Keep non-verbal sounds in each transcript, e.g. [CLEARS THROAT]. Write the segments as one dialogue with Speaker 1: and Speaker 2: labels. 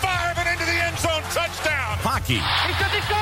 Speaker 1: and into the end zone. Touchdown.
Speaker 2: Hockey.
Speaker 1: He's got the score.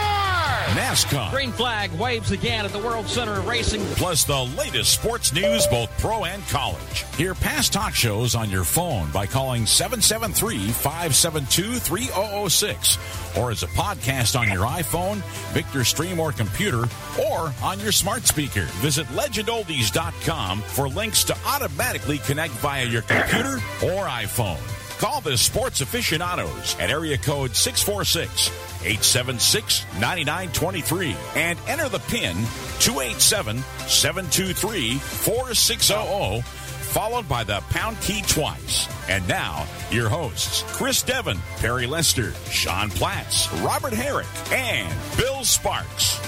Speaker 2: NASCAR.
Speaker 3: Green flag waves again at the World Center of Racing.
Speaker 2: Plus the latest sports news, both pro and college. Hear past talk shows on your phone by calling 773-572-3006 or as a podcast on your iPhone, Victor Stream or computer, or on your smart speaker. Visit legendoldies.com for links to automatically connect via your computer or iPhone. Call the sports aficionados at area code 646 876 9923 and enter the PIN 287 723 4600, followed by the pound key twice. And now, your hosts Chris Devon, Perry Lester, Sean Platts, Robert Herrick, and Bill Sparks.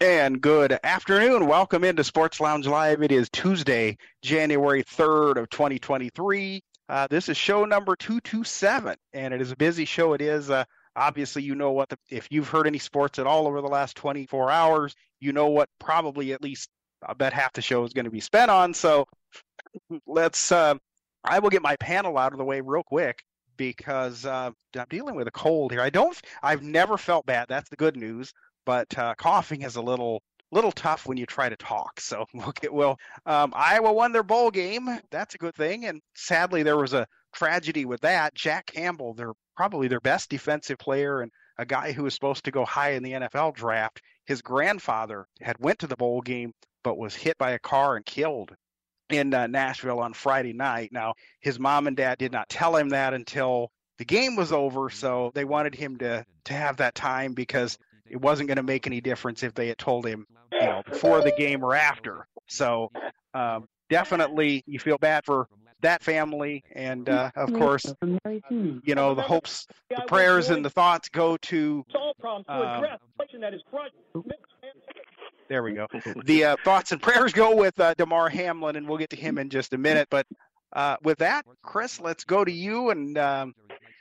Speaker 4: And good afternoon. Welcome into Sports Lounge Live. It is Tuesday, January 3rd of 2023. Uh, this is show number 227, and it is a busy show. It is, uh, obviously, you know what, the, if you've heard any sports at all over the last 24 hours, you know what probably at least, I bet half the show is going to be spent on. So [CLEARS THROAT] let's, uh, I will get my panel out of the way real quick because uh, I'm dealing with a cold here. I don't, I've never felt bad. That's the good news but uh, coughing is a little little tough when you try to talk. So [LAUGHS] we'll. Um, Iowa won their bowl game. That's a good thing. And sadly, there was a tragedy with that. Jack Campbell, their probably their best defensive player and a guy who was supposed to go high in the NFL draft. His grandfather had went to the bowl game but was hit by a car and killed in uh, Nashville on Friday night. Now his mom and dad did not tell him that until the game was over. So they wanted him to to have that time because it wasn't going to make any difference if they had told him, you know, before the game or after. So um, definitely, you feel bad for that family, and uh, of course, you know, the hopes, the prayers, and the thoughts go to. Um, there we go. The uh, thoughts and prayers go with uh, Damar Hamlin, and we'll get to him in just a minute. But uh, with that, Chris, let's go to you, and um,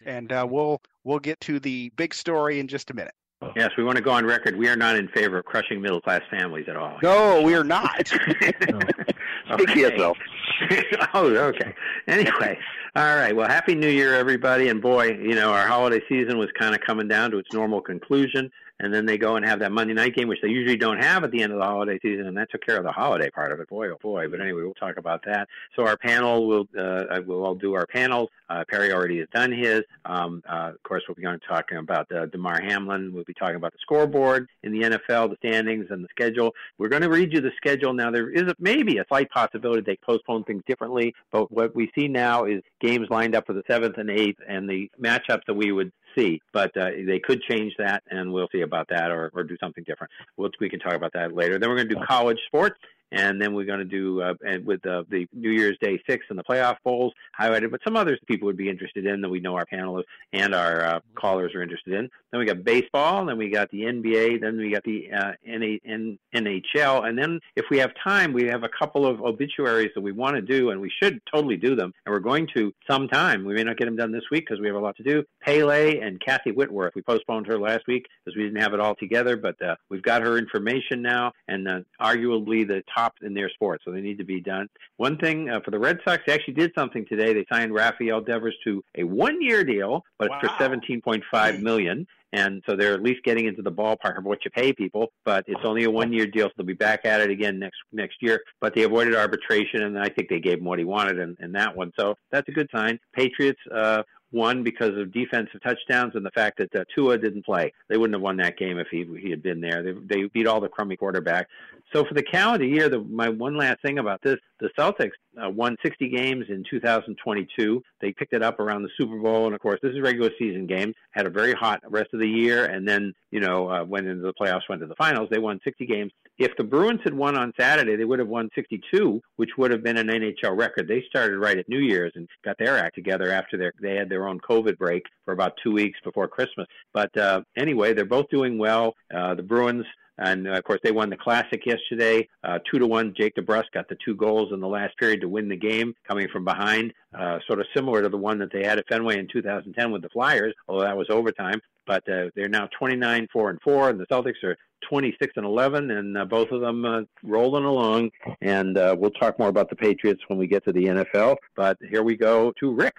Speaker 4: and uh, we'll we'll get to the big story in just a minute.
Speaker 5: Yes, we want to go on record. We are not in favor of crushing middle class families at all.
Speaker 4: No, we are not. [LAUGHS]
Speaker 5: Speak for yourself. [LAUGHS] oh, okay. Anyway, all right. Well, happy New Year, everybody. And boy, you know, our holiday season was kind of coming down to its normal conclusion. And then they go and have that Monday night game, which they usually don't have at the end of the holiday season, and that took care of the holiday part of it. Boy, oh boy! But anyway, we'll talk about that. So our panel will uh, we'll all do our panels. Uh, Perry already has done his. Um, uh, of course, we'll be going to talking about uh, Damar Hamlin. We'll be talking about the scoreboard in the NFL, the standings, and the schedule. We're going to read you the schedule now. There is a, maybe a slight possibility they postpone things differently, but what we see now is games lined up for the seventh and eighth, and the matchups that we would see. But uh, they could change that, and we'll see about that or, or do something different. We'll, we can talk about that later. Then we're going to do college sports and then we're going to do uh, and with uh, the New Year's Day six and the playoff bowls highlighted, but some others people would be interested in that we know our panelists and our uh, callers are interested in. Then we got baseball, then we got the NBA, then we got the uh, NHL, and then if we have time, we have a couple of obituaries that we want to do, and we should totally do them, and we're going to sometime. We may not get them done this week because we have a lot to do. Pele and Kathy Whitworth. We postponed her last week because we didn't have it all together, but uh, we've got her information now, and uh, arguably the top top in their sport, so they need to be done. One thing uh, for the Red Sox, they actually did something today. They signed Rafael Devers to a one-year deal, but wow. for seventeen point five million. And so they're at least getting into the ballpark of what you pay people, but it's only a one-year deal, so they'll be back at it again next next year. But they avoided arbitration, and I think they gave him what he wanted in, in that one. So that's a good sign. Patriots uh, won because of defensive touchdowns and the fact that uh, Tua didn't play. They wouldn't have won that game if he he had been there. They they beat all the crummy quarterbacks. So for the calendar year, the, my one last thing about this, the Celtics uh, won 60 games in 2022. They picked it up around the Super Bowl, and of course, this is regular season games. Had a very hot rest of the year, and then you know uh, went into the playoffs, went to the finals. They won 60 games. If the Bruins had won on Saturday, they would have won 62, which would have been an NHL record. They started right at New Year's and got their act together after their they had their own COVID break for about two weeks before Christmas. But uh, anyway, they're both doing well. Uh, the Bruins And of course, they won the Classic yesterday, uh, two to one. Jake DeBrusk got the two goals in the last period to win the game, coming from behind, uh, sort of similar to the one that they had at Fenway in 2010 with the Flyers, although that was overtime. But uh, they're now 29 four and four, and the Celtics are 26 and 11, and uh, both of them uh, rolling along. And uh, we'll talk more about the Patriots when we get to the NFL. But here we go to Rick.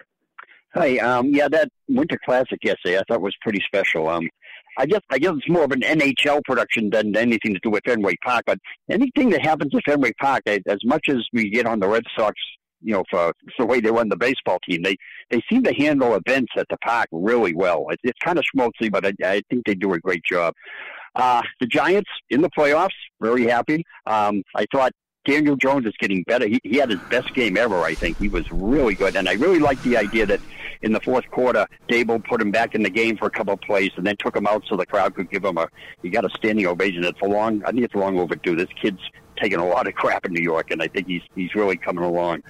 Speaker 6: Hi, um, yeah, that Winter Classic yesterday I thought was pretty special. Um, I guess I guess it's more of an NHL production than anything to do with Fenway Park. But anything that happens at Fenway Park, as much as we get on the Red Sox, you know, for, for the way they run the baseball team, they they seem to handle events at the park really well. It, it's kind of schmaltzy, but I, I think they do a great job. Uh, the Giants in the playoffs, very happy. Um, I thought Daniel Jones is getting better. He, he had his best game ever, I think. He was really good. And I really like the idea that in the fourth quarter, Daboll put him back in the game for a couple of plays and then took him out so the crowd could give him a, he got a standing ovation. It's a long, I think it's long overdue. This kid's taking a lot of crap in New York, and I think he's, he's really coming along.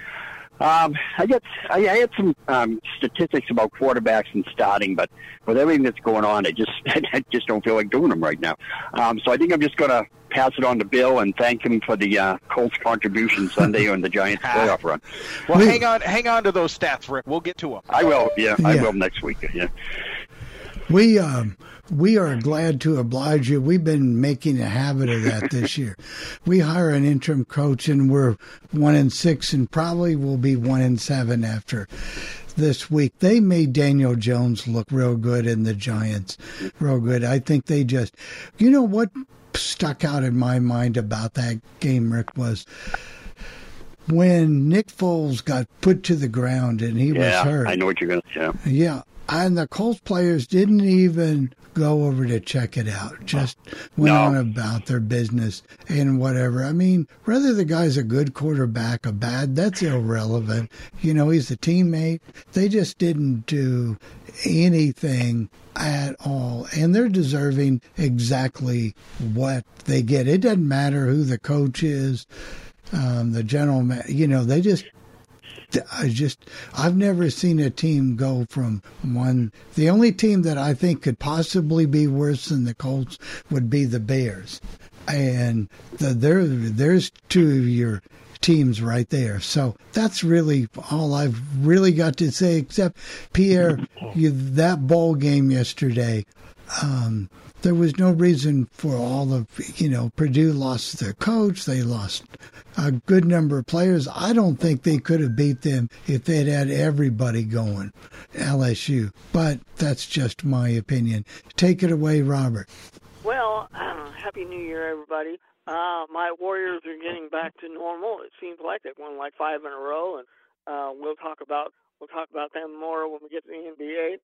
Speaker 6: Um, I got I, I had some um, statistics about quarterbacks and starting, but with everything that's going on, I just [LAUGHS] I just don't feel like doing them right now. Um, so I think I'm just to pass it on to Bill and thank him for the uh, Colts contribution Sunday on the Giants [LAUGHS] playoff run.
Speaker 4: Well, hang on, hang on to those stats, Rick. We'll get to them.
Speaker 6: I will. Yeah, I will next week. Yeah.
Speaker 7: We um, we are glad to oblige you. We've been making a habit of that this [LAUGHS] year. We hire an interim coach, and we're one in six, and probably will be one in seven after this week. They made Daniel Jones look real good in the Giants, real good. I think they just, you know, what stuck out in my mind about that game, Rick, was when Nick Foles got put to the ground and he
Speaker 6: yeah,
Speaker 7: was hurt.
Speaker 6: I know what you're going to
Speaker 7: say. Yeah and the Colts players didn't even go over to check it out. Just went no. on about their business and whatever. I mean, whether the guy's a good quarterback, a bad, that's irrelevant. You know, he's a teammate. They just didn't do anything at all. And they're deserving exactly what they get. It doesn't matter who the coach is. Um, the general, you know, they just I just I've never seen a team go from one. The only team that I think could possibly be worse than the Colts would be the Bears, and the, there there's two of your teams right there. So that's really all I've really got to say. Except Pierre, you, that bowl game yesterday. Um, there was no reason for all of you know Purdue lost their coach, they lost a good number of players. I don't think they could have beat them if they'd had everybody going, LSU. But that's just my opinion. Take it away, Robert.
Speaker 8: Well, uh, happy New Year, everybody. Uh, my Warriors are getting back to normal. It seems like they've won like five in a row, and uh, we'll talk about we'll talk about them more when we get to the NBA.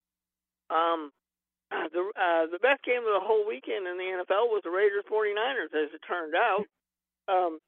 Speaker 8: Um, the uh, the best game of the whole weekend in the NFL was the Raiders 49ers, as it turned out. Um,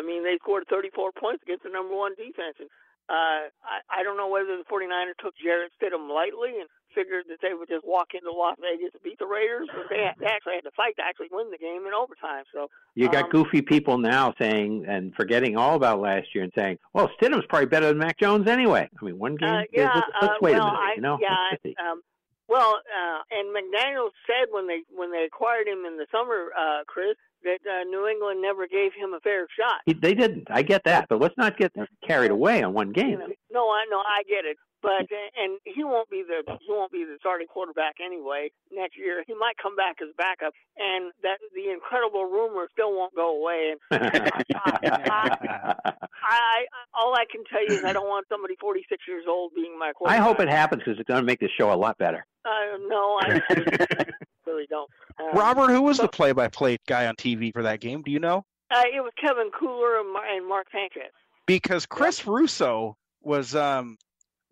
Speaker 8: I mean, they scored 34 points against the number one defense. And uh, I, I don't know whether the 49ers took Jarrett Stidham lightly and figured that they would just walk into Las Vegas to beat the Raiders, but they, they actually had to fight to actually win the game in overtime. So
Speaker 5: you got um, goofy people now saying and forgetting all about last year and saying, "Well, Stidham's probably better than Mac Jones anyway." I mean, one game.
Speaker 8: Uh, yeah,
Speaker 5: let's, let's
Speaker 8: uh,
Speaker 5: wait
Speaker 8: well,
Speaker 5: a minute.
Speaker 8: I,
Speaker 5: you know,
Speaker 8: yeah. [LAUGHS] Um, well, uh, and McDaniel said when they when they acquired him in the summer, uh, Chris, that uh, New England never gave him a fair shot.
Speaker 5: He, they didn't. I get that, but let's not get carried away on one game.
Speaker 8: No, I know, I get it, but and he won't be the he won't be the starting quarterback anyway next year. He might come back as backup, and that the incredible rumor still won't go away. And [LAUGHS] I, I, I, all I can tell you is I don't want somebody 46 years old being my quarterback.
Speaker 5: I hope it happens because it's going to make this show a lot better.
Speaker 8: Uh, no, I [LAUGHS] really don't.
Speaker 4: Um, Robert, who was so, the play-by-play guy on TV for that game? Do you know?
Speaker 8: Uh, it was Kevin Kugler and Mark Sanchez.
Speaker 4: Because Chris Russo was um,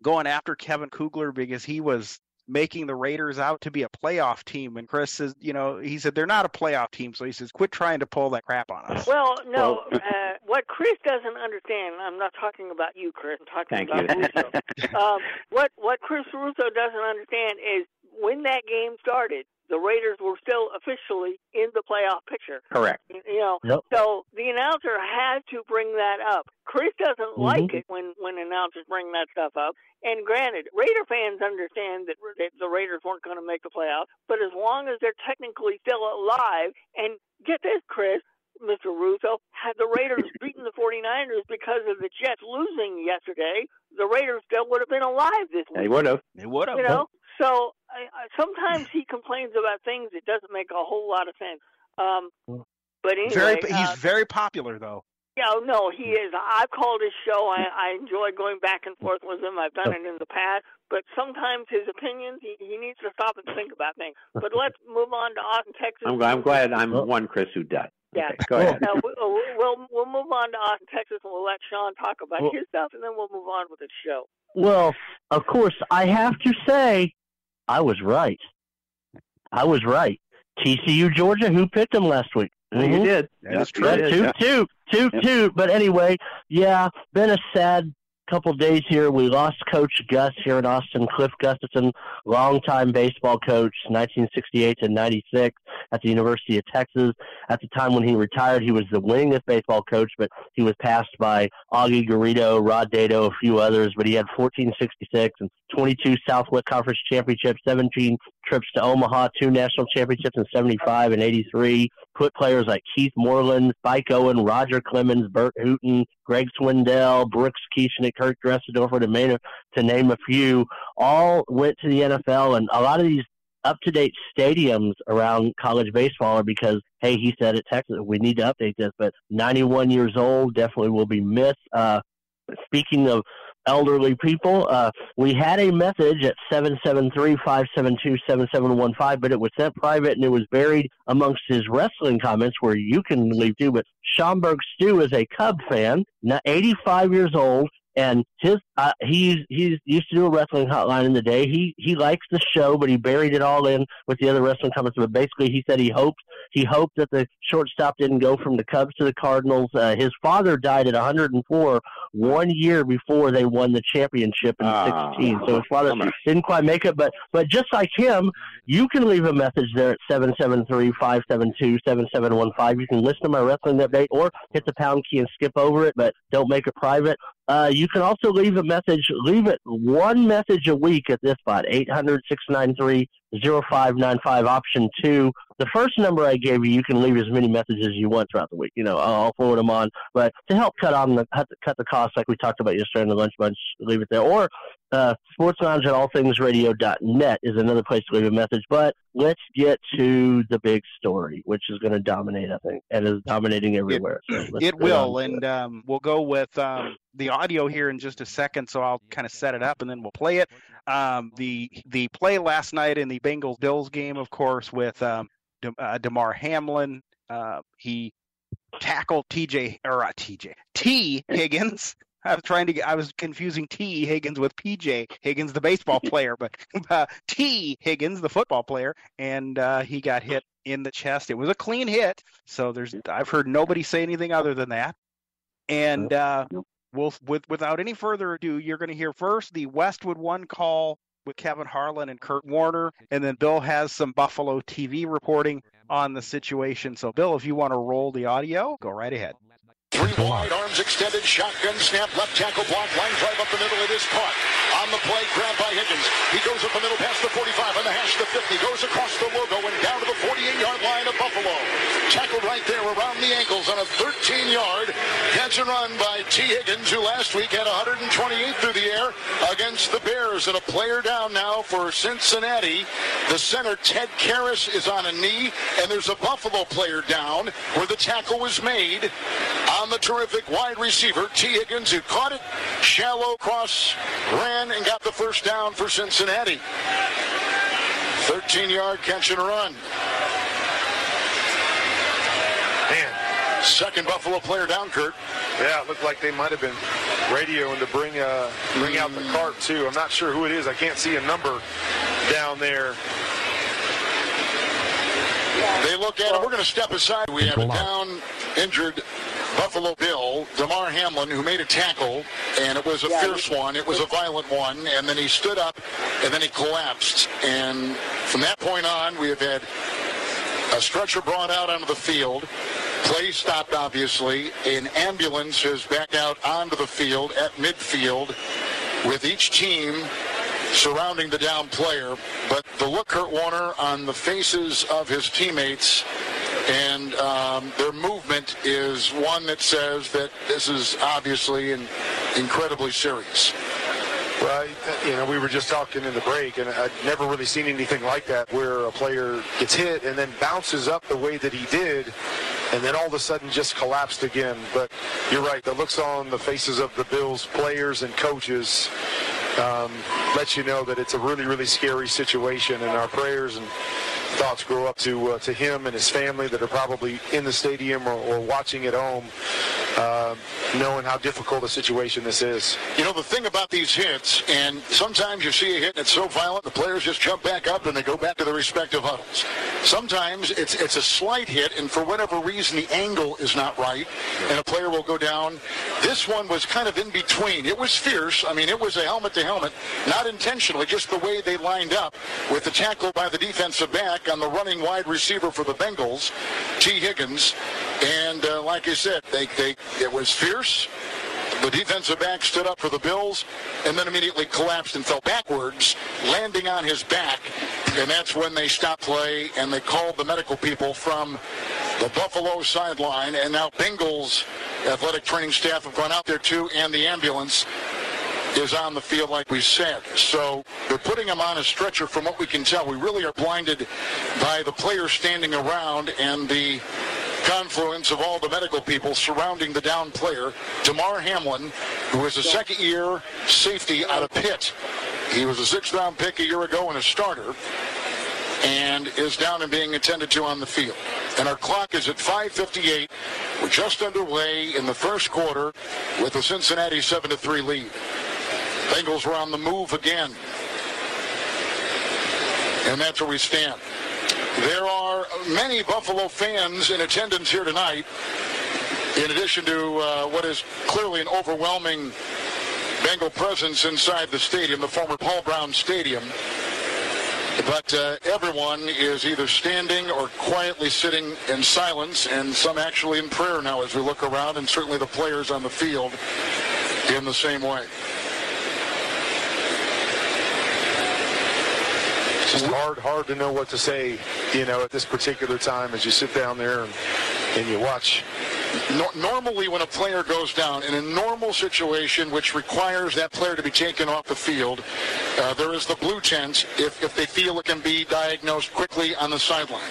Speaker 4: going after Kevin Kugler because he was making the Raiders out to be a playoff team. And Chris says, you know, he said they're not a playoff team. So he says, quit trying to pull that crap on us.
Speaker 8: Well, no. uh, what Chris doesn't understand, I'm not talking about you, Chris. I'm talking
Speaker 5: Thank
Speaker 8: about
Speaker 5: you.
Speaker 8: Russo. [LAUGHS] um, what what Chris Russo doesn't understand is when that game started, the Raiders were still officially in the playoff picture.
Speaker 5: Correct.
Speaker 8: You know,
Speaker 5: Yep.
Speaker 8: so the announcer had to bring that up. Chris doesn't
Speaker 5: Mhm.
Speaker 8: like it when when announcers bring that stuff up. And granted, Raider fans understand that, that the Raiders weren't going to make the playoffs, but as long as they're technically still alive, and get this, Chris, Mr. Russo, had the Raiders [LAUGHS] beaten the 49ers because of the Jets losing yesterday, the Raiders still would have been alive this week.
Speaker 5: They would have.
Speaker 4: They would have.
Speaker 8: You know, so I, I, sometimes he complains about things that doesn't make a whole lot of sense. Um, but anyway,
Speaker 4: Very,
Speaker 8: uh,
Speaker 4: he's very popular though.
Speaker 8: yeah, no, he is. I've called his show. I, I enjoy going back and forth with him. I've done it in the past. But sometimes his opinions, he, he needs to stop and think about things. But let's [LAUGHS] move on to Austin, Texas.
Speaker 5: I'm, I'm glad I'm one Chris who does.
Speaker 8: Yeah.
Speaker 5: Okay, go ahead.
Speaker 8: Uh, we- uh, we'll we'll move on to Austin, Texas, and we'll let Sean talk about
Speaker 9: Well-
Speaker 8: his stuff, and then we'll move on with the show.
Speaker 9: Well, of course, I have to say, I was right. I was right. TCU, Georgia, who picked them last week?
Speaker 5: You
Speaker 9: Mhm.
Speaker 5: did.
Speaker 4: That's
Speaker 5: true.
Speaker 9: Yeah, toot,
Speaker 5: yeah.
Speaker 9: toot, toot,
Speaker 5: Yep.
Speaker 9: toot. But anyway, yeah, been a sad couple days here. We lost Coach Gus here in Austin, Cliff Gustafson, longtime baseball coach, 1968 to 96 at the University of Texas. At the time when he retired, he was the winningest baseball coach, but he was passed by Augie Garrido, Rod Dedeaux, a few others. But he had 1466 and 22 Southwest Conference championships, 17 trips to Omaha, two national championships in 75 and 83. Put players like Keith Moreland, Spike Owen, Roger Clemens, Burt Hooton, Greg Swindell, Brooks Kieschnick, Kirk Dressendorfer, to name, to name a few, all went to the NFL. And a lot of these up-to-date stadiums around college baseball are because, hey, he said at Texas, we need to update this. But 91 years old, definitely will be missed. Uh, speaking of elderly people, uh, we had a message at 773-572-7715, but it was sent private and it was buried amongst his wrestling comments where you can leave too. But Schaumburg Stu is a Cub fan, now 85 years old, and his uh, he's he's used to do a wrestling hotline in the day. He he likes the show, but he buried it all in with the other wrestling comments. But basically, he said he hoped he hoped that the shortstop didn't go from the Cubs to the Cardinals. Uh, his father died at 104 one year before they won the championship in
Speaker 5: Ah,
Speaker 9: 16. So his father didn't quite make it. But but just like him, you can leave a message there at 773-572-7715. You can listen to my wrestling update or hit the pound key and skip over it, but don't make it private. Uh, you can also leave a message. Leave it one message a week at this spot, 800-693-0595, option two. The first number I gave you, you can leave as many messages as you want throughout the week. You know, I'll forward them on. But to help cut on the cut, cut the cost, like we talked about yesterday in the lunch bunch, leave it there. Or uh, Sports Lounge at allthingsradio.net is another place to leave a message. But let's get to the big story, which is going to dominate, I think, and is dominating everywhere. So [CLEARS THROAT]
Speaker 4: It will, and um, we'll go with um, the audio here in just a second. So I'll kind of set it up, and then we'll play it. Um, the the play last night in the Bengals Bills game, of course, with um, De- uh, Damar Hamlin. Uh, he tackled TJ or uh, TJ T [LAUGHS] Higgins. I was trying to get, I was confusing Tee Higgins with PJ Higgins, the baseball [LAUGHS] player, but uh, Tee Higgins, the football player, and uh, he got hit in the chest. It was a clean hit, so there's I've heard nobody say anything other than that. And uh, we'll, with without any further ado, you're going to hear first the Westwood One call with Kevin Harlan and Kurt Warner, and then Bill has some Buffalo TV reporting on the situation. So, Bill, if you want to roll the audio, go right ahead.
Speaker 1: Three wide, arms extended, shotgun snap, left tackle block, line drive up the middle. It is caught. On the play, grabbed by Higgins. He goes up the middle, past the 45, on the hash, the 50, goes across the logo and down to the 48-yard line of Buffalo. Tackled right there around the ankles on a 13-yard catch and run by Tee Higgins, who last week had 128 through the air against the Bears. And a player down now for Cincinnati. The center, Ted Karras, is on a knee, and there's a Buffalo player down where the tackle was made on the terrific wide receiver, Tee Higgins, who caught it shallow cross, ran, and got the first down for Cincinnati. 13 yard catch and run.
Speaker 10: Man.
Speaker 1: Second Buffalo player down, Kurt.
Speaker 10: Yeah, it looked like they might have been radioing to bring uh, bring out the cart too. I'm not sure who it is. I can't see a number down there.
Speaker 1: They look at him. We're going to step aside. We have a down, injured Buffalo Bill, Damar Hamlin, who made a tackle, and it was a
Speaker 11: Yeah,
Speaker 1: fierce one. It was a violent one, and then he stood up, and then he collapsed. And from that point on, we have had a stretcher brought out onto the field. Play stopped, obviously. An ambulance is back out onto the field at midfield with each team surrounding the down player. But the look, Kurt Warner, on the faces of his teammates and um, their movement is one that says that this is obviously in, incredibly serious.
Speaker 10: Well, you know, we were just talking in the break, and I'd never really seen anything like that where a player gets hit and then bounces up the way that he did, and then all of a sudden just collapsed again. But you're right, the looks on the faces of the Bills players and coaches um, let you know that it's a really, really scary situation, and our prayers and thoughts go up to uh, to him and his family that are probably in the stadium or, or watching at home, uh, knowing how difficult a situation this is.
Speaker 1: You know, the thing about these hits, and sometimes you see a hit and it's so violent, the players just jump back up and they go back to their respective huddles. Sometimes it's it's a slight hit, and for whatever reason, the angle is not right, and a player will go down. This one was kind of in between. It was fierce. I mean, it was a helmet to helmet, not intentionally, just the way they lined up with the tackle by the defensive back on the running wide receiver for the Bengals, Tee Higgins. And uh, like I said, they, they it was fierce. The defensive back stood up for the Bills and then immediately collapsed and fell backwards, landing on his back. And that's when they stopped play and they called the medical people from the Buffalo sideline. And now Bengals athletic training staff have gone out there too, and the ambulance is on the field like we said. So they're putting him on a stretcher from what we can tell. We really are blinded by the players standing around and the confluence of all the medical people surrounding the down player, Damar Hamlin, who is a second-year safety out of Pitt. He was a sixth-round pick a year ago and a starter and is down and being attended to on the field. And our clock is at 5.58. We're just underway in the first quarter with the Cincinnati 7-3 lead. Bengals were on the move again. And that's where we stand. There are many Buffalo fans in attendance here tonight, in addition to uh, what is clearly an overwhelming Bengal presence inside the stadium, the former Paul Brown Stadium. But uh, everyone is either standing or quietly sitting in silence, and some actually in prayer now as we look around, and certainly the players on the field in the same way.
Speaker 10: It's just hard, hard to know what to say, you know, at this particular time as you sit down there and, and you watch.
Speaker 1: No- normally, when a player goes down in a normal situation, which requires that player to be taken off the field, uh, there is the blue tent if, if they feel it can be diagnosed quickly on the sideline.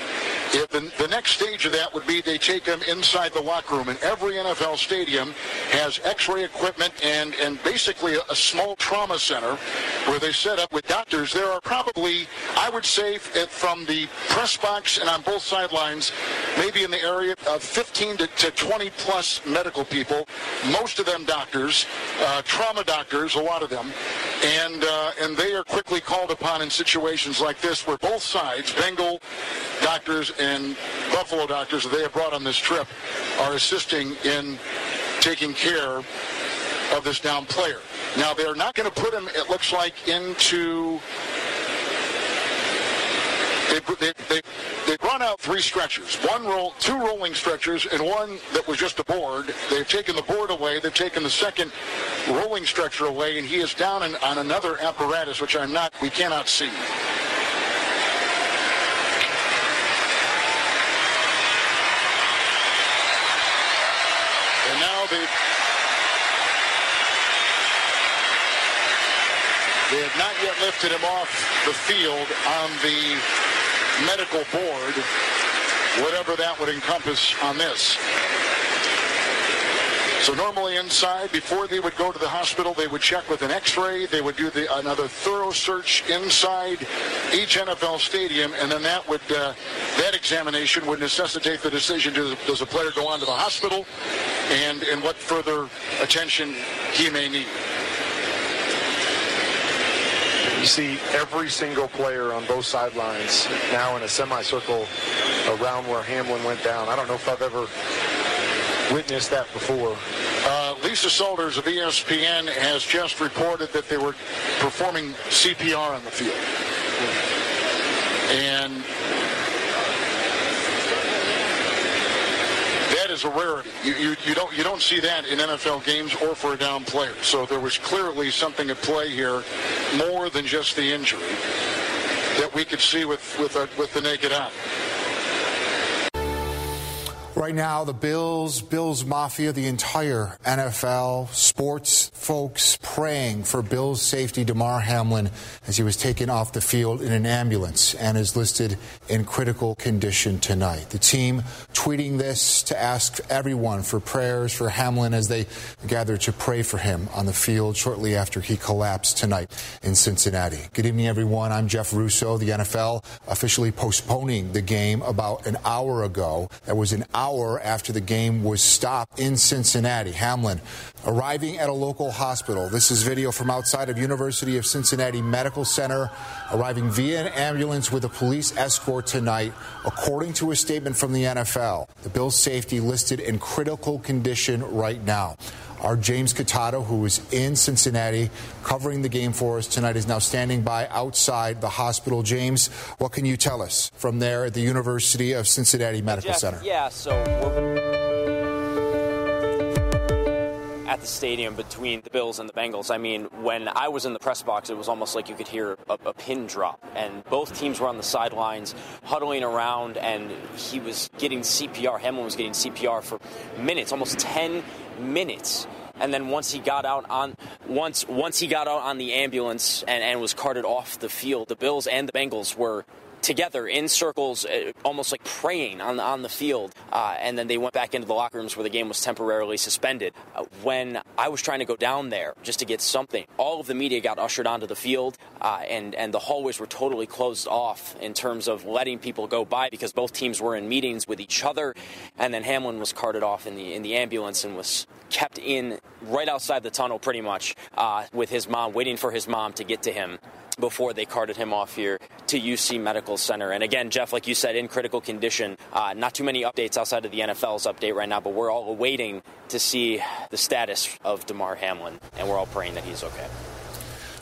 Speaker 1: If the, the next stage of that would be they take them inside the locker room, and every NFL stadium has X-ray equipment and and basically a, a small trauma center where they set up with doctors. There are probably, I would say, from the press box and on both sidelines, maybe in the area of 15 to, to 20 plus medical people. Most of them doctors, uh, trauma doctors, a lot of them, and uh, and they are quickly called upon in situations like this where both sides, Bengal doctors and Buffalo doctors that they have brought on this trip, are assisting in taking care of this down player. Now they're not going to put him. It looks like into. They, they, they, brought out three stretchers, one roll, two rolling stretchers, and one that was just a board. They've taken the board away. They've taken the second rolling stretcher away, and he is down in, on another apparatus, which I'm not, we cannot see. And now they they have not yet lifted him off the field on the medical board, whatever that would encompass on this. So normally inside, before they would go to the hospital, they would check with an X-ray. They would do the, another thorough search inside each NFL stadium, and then that would uh, that examination would necessitate the decision: does, does a player go on to the hospital, and and what further attention he may need.
Speaker 10: You see every single player on both sidelines now in a semicircle around where Hamlin went down. I don't know if I've ever witnessed that before.
Speaker 1: Uh, Lisa Salters of ESPN has just reported that they were performing CPR on the field. And that is a rarity. You, you, you, don't you don't see that in NFL games or for a down player. So there was clearly something at play here, more than just the injury that we could see with with, a, with the naked eye.
Speaker 11: Right now, the Bills, Bills Mafia, the entire NFL, sports folks praying for Bills safety Damar Hamlin as he was taken off the field in an ambulance and is listed in critical condition tonight. The team tweeting this to ask everyone for prayers for Hamlin as they gather to pray for him on the field shortly after he collapsed tonight in Cincinnati. Good evening, everyone. I'm Jeff Russo. The NFL officially postponing the game about an hour ago. That was an hour hour after the game was stopped in Cincinnati. Hamlin arriving at a local hospital. This is video from outside of University of Cincinnati Medical Center, arriving via an ambulance with a police escort tonight, according to a statement from the NFL. The Bills' safety listed in critical condition right now. Our James Catato, who is in Cincinnati covering the game for us tonight, is now standing by outside the hospital. James, what can you tell us from there at the University of Cincinnati Medical
Speaker 12: Jeff,
Speaker 11: Center?
Speaker 12: Yeah, so we're at the stadium between the Bills and the Bengals. I mean, when I was in the press box, it was almost like you could hear a, a pin drop. And both teams were on the sidelines huddling around, and he was getting CPR. Hamlin was getting CPR for minutes, almost 10 minutes and then once he got out on once once he got out on the ambulance and, and was carted off the field, the Bills and the Bengals were together in circles, uh, almost like praying on the, on the field. Uh, and then they went back into the locker rooms where the game was temporarily suspended. Uh, when I was trying to go down there just to get something, all of the media got ushered onto the field, uh, and and the hallways were totally closed off in terms of letting people go by because both teams were in meetings with each other. And then Hamlin was carted off in the in the ambulance and was kept in right outside the tunnel, pretty much, uh, with his mom, waiting for his mom to get to him before they carted him off here to UC Medical Center. And again, Jeff, like you said, in critical condition. Uh, not too many updates outside of the NFL's update right now, but we're all awaiting to see the status of Damar Hamlin, and we're all praying that he's okay.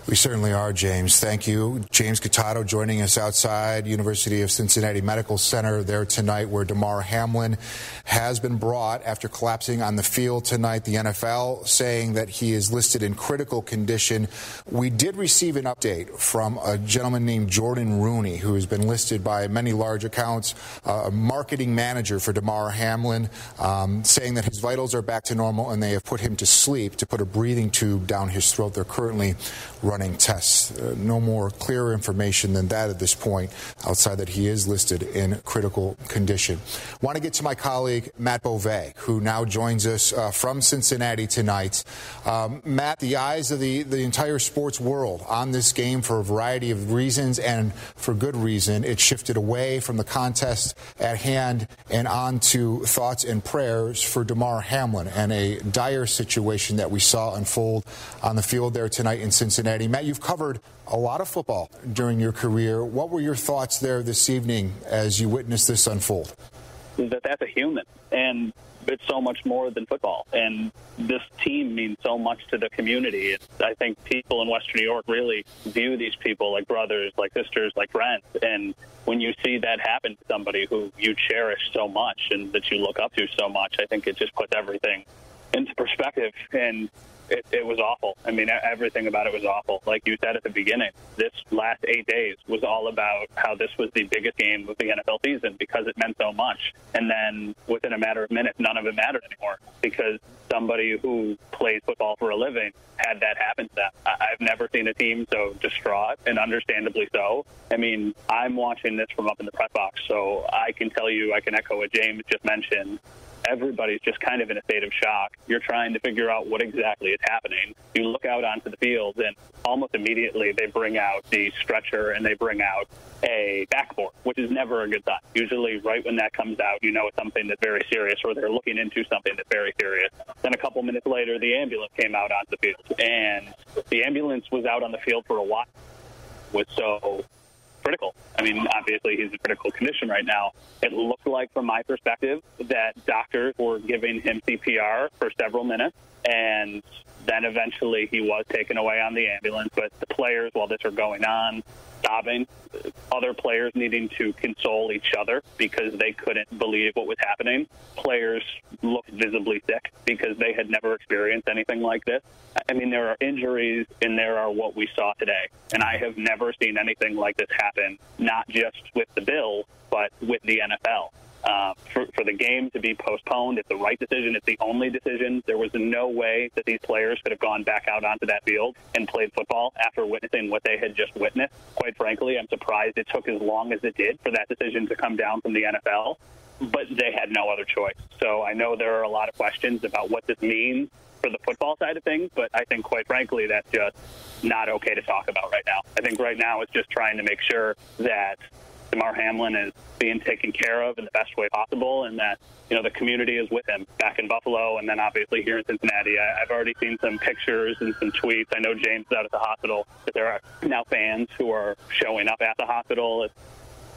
Speaker 11: We certainly are, James. Thank you. James Catato joining us outside University of Cincinnati Medical Center there tonight where Damar Hamlin has been brought after collapsing on the field tonight. The NFL saying that he is listed in critical condition. We did receive an update from a gentleman named Jordan Rooney who has been listed by many large accounts, uh, a marketing manager for Damar Hamlin, um, saying that his vitals are back to normal and they have put him to sleep to put a breathing tube down his throat. They're currently running tests. Uh, no more clear information than that at this point, outside that he is listed in critical condition. Want to get to my colleague, Matt Bove, who now joins us uh, from Cincinnati tonight. Um, Matt, the eyes of the, the entire sports world on this game for a variety of reasons and for good reason. It shifted away from the contest at hand and on to thoughts and prayers for Damar Hamlin and a dire situation that we saw unfold on the field there tonight in Cincinnati. Matt, you've covered a lot of football during your career. What were your thoughts there this evening as you witnessed this unfold?
Speaker 13: That that's a human, and it's so much more than football. And this team means so much to the community. I think people in Western New York really view these people like brothers, like sisters, like friends. And when you see that happen to somebody who you cherish so much and that you look up to so much, I think it just puts everything into perspective. And it, it was awful. I mean, everything about it was awful. Like you said at the beginning, this last eight days was all about how this was the biggest game of the NFL season because it meant so much. And then within a matter of minutes, none of it mattered anymore because somebody who plays football for a living had that happen to them. I've never seen a team so distraught, and understandably so. I mean, I'm watching this from up in the press box, so I can tell you, I can echo what James just mentioned everybody's just kind of in a state of shock. You're trying to figure out what exactly is happening. You look out onto the field, and almost immediately they bring out the stretcher and they bring out a backboard, which is never a good sign. Usually, right when that comes out, you know it's something that's very serious, or they're looking into something that's very serious. Then a couple minutes later, the ambulance came out onto the field, and the ambulance was out on the field for a while. Was so critical. I mean, obviously he's in critical condition right now. It looked like, from my perspective, that doctors were giving him CPR for several minutes, and then eventually he was taken away on the ambulance. But the players, while this are going on, sobbing, other players needing to console each other because they couldn't believe what was happening. Players looked visibly sick because they had never experienced anything like this. I mean, there are injuries and there are what we saw today. And I have never seen anything like this happen, not just with the Bills, but with the NFL. Uh, for, for the game to be postponed. It's the right decision. It's the only decision. There was no way that these players could have gone back out onto that field and played football after witnessing what they had just witnessed. Quite frankly, I'm surprised it took as long as it did for that decision to come down from the NFL, but they had no other choice. So I know there are a lot of questions about what this means for the football side of things, but I think, quite frankly, that's just not okay to talk about right now. I think right now it's just trying to make sure that Damar Hamlin is being taken care of in the best way possible, and that you know the community is with him back in Buffalo, and then obviously here in Cincinnati. I, I've already seen some pictures and some tweets. I know James is out at the hospital, but there are now fans who are showing up at the hospital. It's,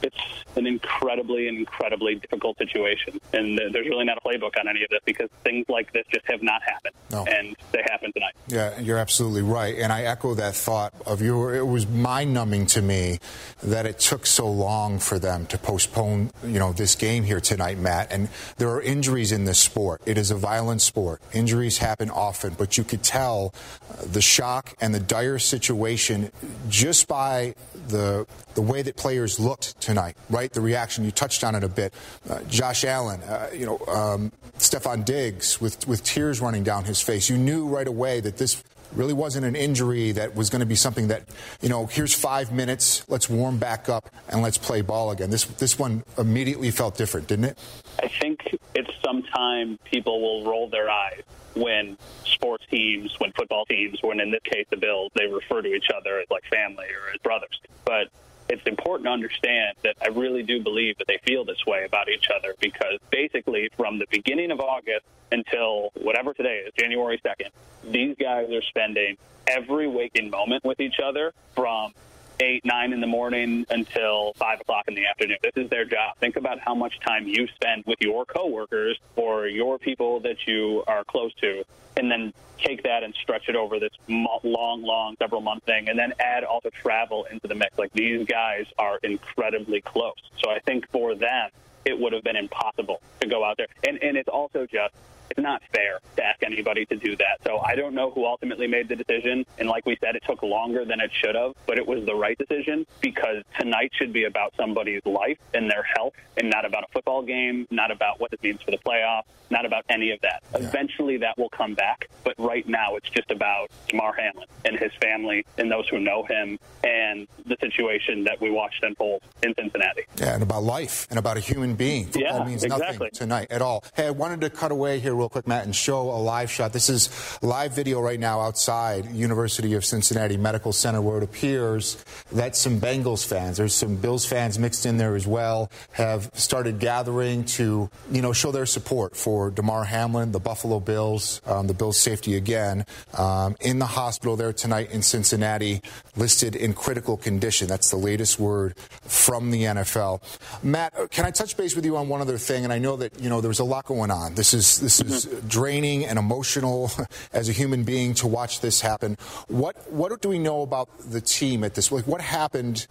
Speaker 13: it's an incredibly, incredibly difficult situation. And there's really not a playbook on any of this because things like this just have not happened.
Speaker 11: No.
Speaker 13: And they happen tonight.
Speaker 11: Yeah, you're absolutely right. And I echo that thought of you. It was mind numbing to me that it took so long for them to postpone, you know, this game here tonight, Matt. And there are injuries in this sport. It is a violent sport. Injuries happen often, but you could tell the shock and the dire situation just by the the way that players looked tonight, right? The reaction you touched on it a bit. Uh, Josh Allen, uh, you know, um, Stefon Diggs with with tears running down his face. You knew right away that this really wasn't an injury that was going to be something that, you know, here's five minutes, let's warm back up and let's play ball again. This this one immediately felt different, didn't it?
Speaker 13: I think it's sometime people will roll their eyes when sports teams, when football teams, when in this case the Bills, they refer to each other as like family or as brothers. But it's important to understand that I really do believe that they feel this way about each other because basically from the beginning of August until whatever today is, January 2nd, these guys are spending every waking moment with each other from eight, nine in the morning until five o'clock in the afternoon. This is their job. Think about how much time you spend with your coworkers or your people that you are close to, and then take that and stretch it over this long, long, several month thing, and then add also travel into the mix. Like these guys are incredibly close. So I think for them, it would have been impossible to go out there. And and it's also just it's not fair to ask anybody to do that. So I don't know who ultimately made the decision. And like we said, it took longer than it should have, but it was the right decision because tonight should be about somebody's life and their health and not about a football game, not about what it means for the playoffs, not about any of that. Yeah. Eventually that will come back, but right now it's just about Damar Hamlin and his family and those who know him and the situation that we watched unfold in Cincinnati.
Speaker 11: Yeah, and about life and about a human being. Football
Speaker 13: yeah,
Speaker 11: means
Speaker 13: exactly.
Speaker 11: nothing tonight at all. Hey, I wanted to cut away here real quick, Matt, and show a live shot. This is live video right now outside University of Cincinnati Medical Center where it appears that some Bengals fans, there's some Bills fans mixed in there as well, have started gathering to, you know, show their support for Damar Hamlin, the Buffalo Bills, um, the Bills safety again, um, in the hospital there tonight in Cincinnati, listed in critical condition. That's the latest word from the NFL. Matt, can I touch base with you on one other thing? And I know that, you know, there's a lot going on. This is, this is draining and emotional [LAUGHS] as a human being to watch this happen. What what do we know about the team at this? Like, what happened?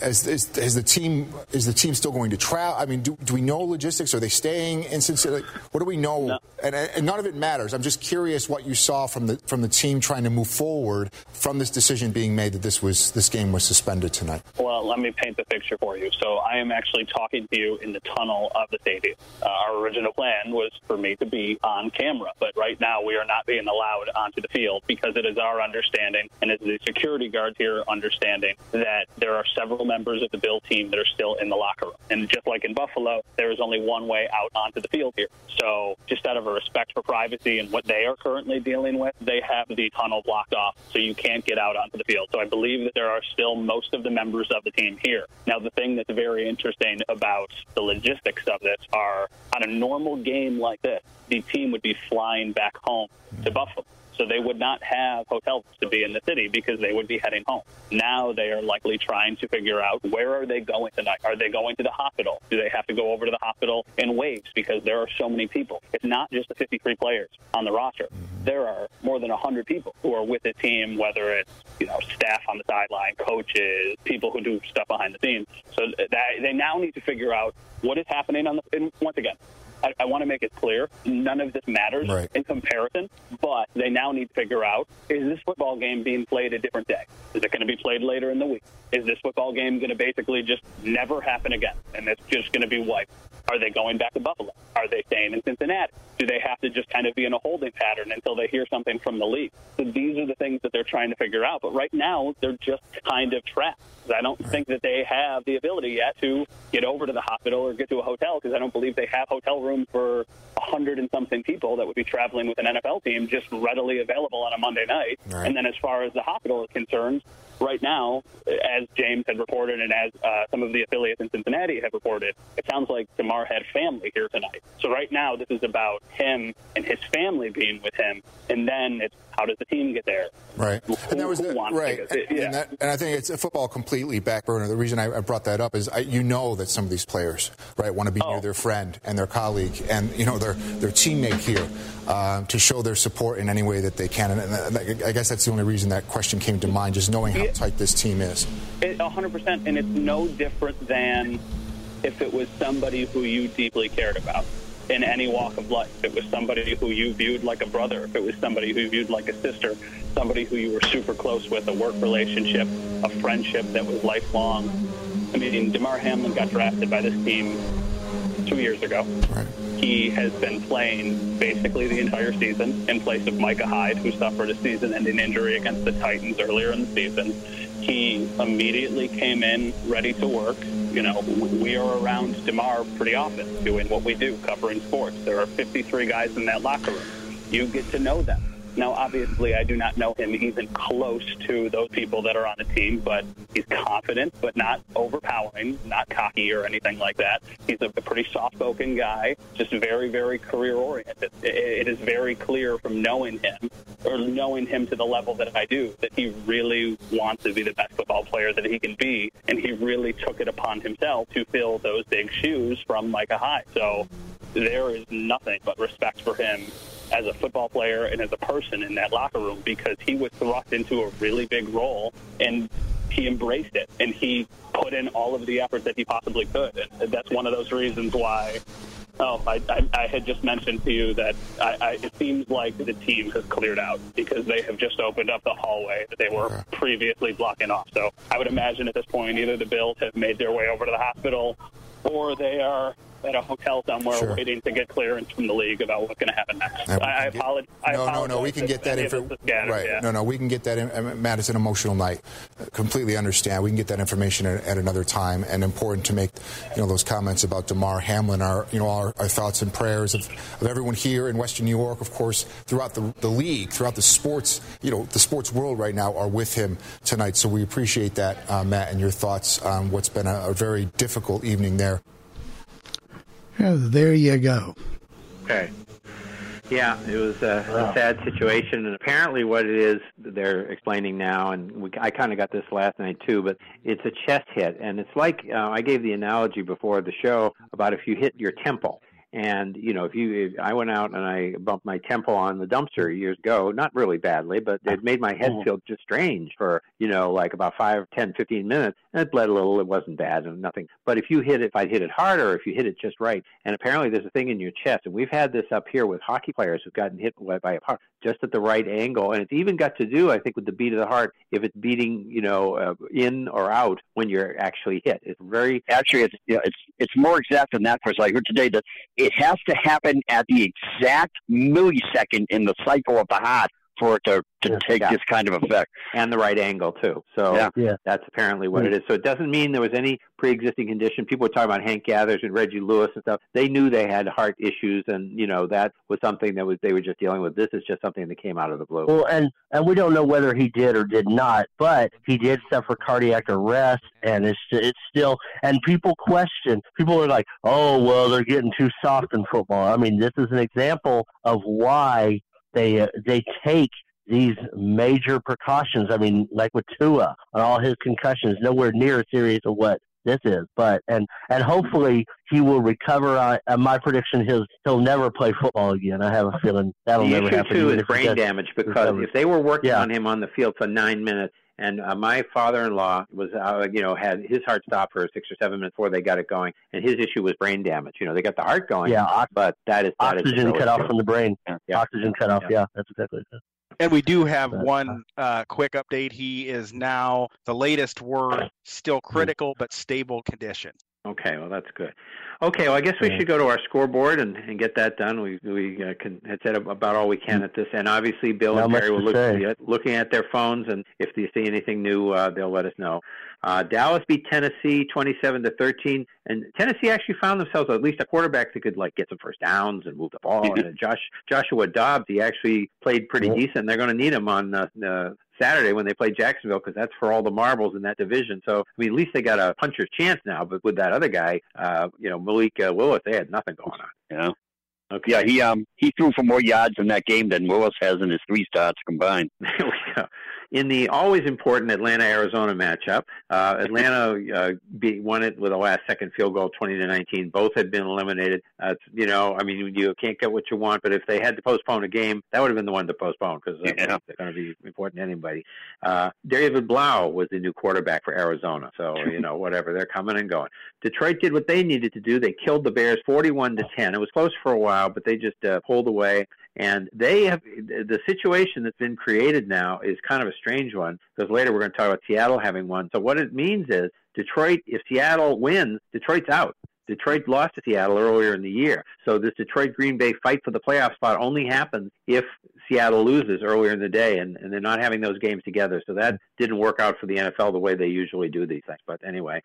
Speaker 11: As is, is the team is the team still going to travel? I mean, do, do we know logistics? Are they staying in Cincinnati? What do we know?
Speaker 13: No.
Speaker 11: And, and none of it matters. I'm just curious what you saw from the from the team trying to move forward from this decision being made that this was this game was suspended tonight.
Speaker 13: Well, let me paint the picture for you. So I am actually talking to you in the tunnel of the stadium. Uh, our original plan was for me to be on camera, but right now we are not being allowed onto the field because it is our understanding, and it's the security guards here understanding that there are several members of the Bill team that are still in the locker room. And just like in Buffalo, there is only one way out onto the field here. So just out of a respect for privacy and what they are currently dealing with, they have the tunnel blocked off, so you can't get out onto the field. So I believe that there are still most of the members of the team here. Now, the thing that's very interesting about the logistics of this are on a normal game like this, the team would be flying back home to hmm. Buffalo. So they would not have hotels to be in the city because they would be heading home. Now they are likely trying to figure out where are they going tonight? Are they going to the hospital? Do they have to go over to the hospital in waves because there are so many people? It's not just the 53 players on the roster. Mm-hmm. There are more than 100 people who are with the team, whether it's you know staff on the sideline, coaches, people who do stuff behind the scenes. So that, they now need to figure out what is happening on the. And once again, I, I want to make it clear none of this matters
Speaker 11: Right.
Speaker 13: in comparison, but they now need to figure out is this football game being played a different day? Is it going to be played later in the week? Is this football game going to basically just never happen again and it's just going to be wiped? Are they going back to Buffalo? Are they staying in Cincinnati? Do they have to just kind of be in a holding pattern until they hear something from the league? So these are the things that they're trying to figure out. But right now, they're just kind of trapped. I don't think that they have the ability yet to get over to the hospital or get to a hotel because I don't believe they have hotel rooms for a hundred and something people that would be traveling with an NFL team just readily available on a Monday night.
Speaker 14: Right.
Speaker 13: And then as far as the hospital is concerned, right now, as James had reported and as uh, some of the affiliates in Cincinnati have reported, it sounds like Damar had family here tonight. So right now, this is about him and his family being with him, and then it's how does the team get there?
Speaker 11: Right.
Speaker 13: Who,
Speaker 11: And that was the- right.
Speaker 13: It- yeah.
Speaker 11: And, that, and I think it's a football completely back burner. The reason I, I brought that up is I, you know that some of these players, right, want to be
Speaker 13: Oh.
Speaker 11: near their friend and their colleague and you know their their teammate here um, to show their support in any way that they can. And, and I I guess that's the only reason that question came to mind, just knowing how tight this team is.
Speaker 13: It, 100%, and it's no different than if it was somebody who you deeply cared about in any walk of life. If it was somebody who you viewed like a brother, if it was somebody who you viewed like a sister, somebody who you were super close with, a work relationship, a friendship that was lifelong. I mean, Damar Hamlin got drafted by this team two years ago. He has been playing basically the entire season in place of Micah Hyde, who suffered a season-ending injury against the Titans earlier in the season. He immediately came in ready to work. You know, we are around Damar pretty often doing what we do, covering sports. There are 53 guys in that locker room. You get to know them. Now, obviously, I do not know him even close to those people that are on the team, but he's confident, but not overpowering, not cocky or anything like that. He's a pretty soft-spoken guy, just very, very career-oriented. It- It is very clear from knowing him, or knowing him to the level that I do, that he really wants to be the best football player that he can be, and he really took it upon himself to fill those big shoes from Micah Hyde. So there is nothing but respect for him as a football player and as a person in that locker room because he was thrust into a really big role and he embraced it and he put in all of the effort that he possibly could. And that's one of those reasons why. Oh, I, I, I had just mentioned to you that I, I, it seems like the team has cleared out because they have just opened up the hallway that they were previously blocking off. So I would imagine at this point either the Bills have made their way over to the hospital or they are at a hotel somewhere
Speaker 11: Sure.
Speaker 13: waiting to get clearance from the league about what's going to happen next.
Speaker 11: We
Speaker 13: I, I,
Speaker 11: get-
Speaker 13: apologize. I
Speaker 11: no, no,
Speaker 13: apologize
Speaker 11: no. We can get that
Speaker 13: any of
Speaker 11: info.
Speaker 13: this is scattered,
Speaker 11: Right.
Speaker 13: yeah.
Speaker 11: No, no. We can get that. In, uh, Matt, it's an emotional night. Completely understand. We can get that information at, at another time. And important to make, you know, those comments about Damar Hamlin. Our, you know, our, our thoughts and prayers of, of everyone here in Western New York, of course, throughout the, the league, throughout the sports, you know, the sports world right now are with him tonight. So we appreciate that, uh, Matt, and your thoughts on what's been a, a very difficult evening there.
Speaker 7: Yeah, there you go.
Speaker 5: Okay. Yeah, it was a, a sad situation, and apparently, what it is they're explaining now, and we, I kind of got this last night too, but it's a chest hit, and it's like uh, I gave the analogy before the show about if you hit your temple. And you know, if you, if I went out and I bumped my temple on the dumpster years ago, not really badly, but it made my head feel just strange for you know, like about five, ten, fifteen minutes, and it bled a little. It wasn't bad and nothing. But if you hit it, if I hit it harder, if you hit it just right, and apparently there's a thing in your chest, and we've had this up here with hockey players who've gotten hit by a heart just at the right angle, and it's even got to do, I think, with the beat of the heart if it's beating, you know, uh, in or out when you're actually hit. It's very
Speaker 6: Actually, it's yeah, it's it's more exact than that. Because I heard today that it has to happen at the exact millisecond in the cycle of the heart for it to, to take this kind of effect.
Speaker 5: and the right angle too. So
Speaker 6: Yeah.
Speaker 9: Yeah.
Speaker 5: that's apparently what it is. So it doesn't mean there was any pre-existing condition. People were talking about Hank Gathers and Reggie Lewis and stuff. They knew they had heart issues, and you know that was something that was they were just dealing with. This is just something that came out of the blue.
Speaker 9: Well, and and we don't know whether he did or did not, but he did suffer cardiac arrest, and it's it's still. And people question. People are like, "Oh, well, they're getting too soft in football." I mean, this is an example of why they uh, they take these major precautions. I mean, like with Tua and all his concussions, nowhere near as serious as what this is. But and and hopefully he will recover. Uh, my prediction is he'll never play football again. I have a feeling that'll
Speaker 5: the
Speaker 9: never
Speaker 5: issue
Speaker 9: happen.
Speaker 5: too
Speaker 9: even
Speaker 5: is brain damage because
Speaker 9: recover.
Speaker 5: if they were working
Speaker 9: Yeah.
Speaker 5: on him on the field for nine minutes. And uh, my father-in-law was, uh, you know, had his heart stopped for six or seven minutes before they got it going, and his issue was brain damage. You know, they got the heart going,
Speaker 9: Yeah, ox-
Speaker 5: but that is that is the
Speaker 9: oxygen
Speaker 5: real
Speaker 9: cut off from the brain.
Speaker 5: Yeah.
Speaker 9: Oxygen cut off. Yeah, that's exactly it.
Speaker 4: And we do have one uh, quick update. He is now the latest word, still critical but stable condition.
Speaker 5: Okay, well that's good. Okay, well I guess we
Speaker 4: Yeah.
Speaker 5: should go to our scoreboard and, and get that done. We we uh, can had said about all we can at this, and obviously Bill
Speaker 9: Not
Speaker 5: and Terry will look looking at their phones, and if they see anything new, uh, they'll let us know. Uh, Dallas beat Tennessee twenty-seven to thirteen, and Tennessee actually found themselves at least a quarterback that could like get some first downs and move the ball. and Josh Joshua Dobbs, he actually played pretty decent. They're going to need him on uh, uh, Saturday when they play Jacksonville because that's for all the marbles in that division. So I mean, at least they got a puncher's chance now. But with that other guy, uh, you know, Malik uh, Willis, they had nothing going on.
Speaker 6: Yeah.
Speaker 5: Okay.
Speaker 6: Yeah, he um he threw for more yards in that game than Willis has in his three starts combined. [LAUGHS]
Speaker 5: There we go. In the always important Atlanta Arizona matchup, uh, Atlanta uh, beat, won it with a last second field goal, twenty to nineteen. Both had been eliminated. Uh, you know, I mean, you can't get what you want, but if they had to postpone a game, that would have been the one to postpone because uh,
Speaker 6: Yeah.
Speaker 5: they're going to be important to anybody. Uh, David Blough was the new quarterback for Arizona, so [LAUGHS] you know, whatever, they're coming and going. Detroit did what they needed to do. They killed the Bears forty-one to ten. It was close for a while, but they just uh, pulled away. And they have the situation that's been created now is kind of a strange one because later we're going to talk about Seattle having one. So what it means is Detroit, if Seattle wins, Detroit's out. Detroit lost to Seattle earlier in the year. So this Detroit Green Bay fight for the playoff spot only happens if Seattle loses earlier in the day, and, and they're not having those games together. So that didn't work out for the NFL the way they usually do these things. But anyway,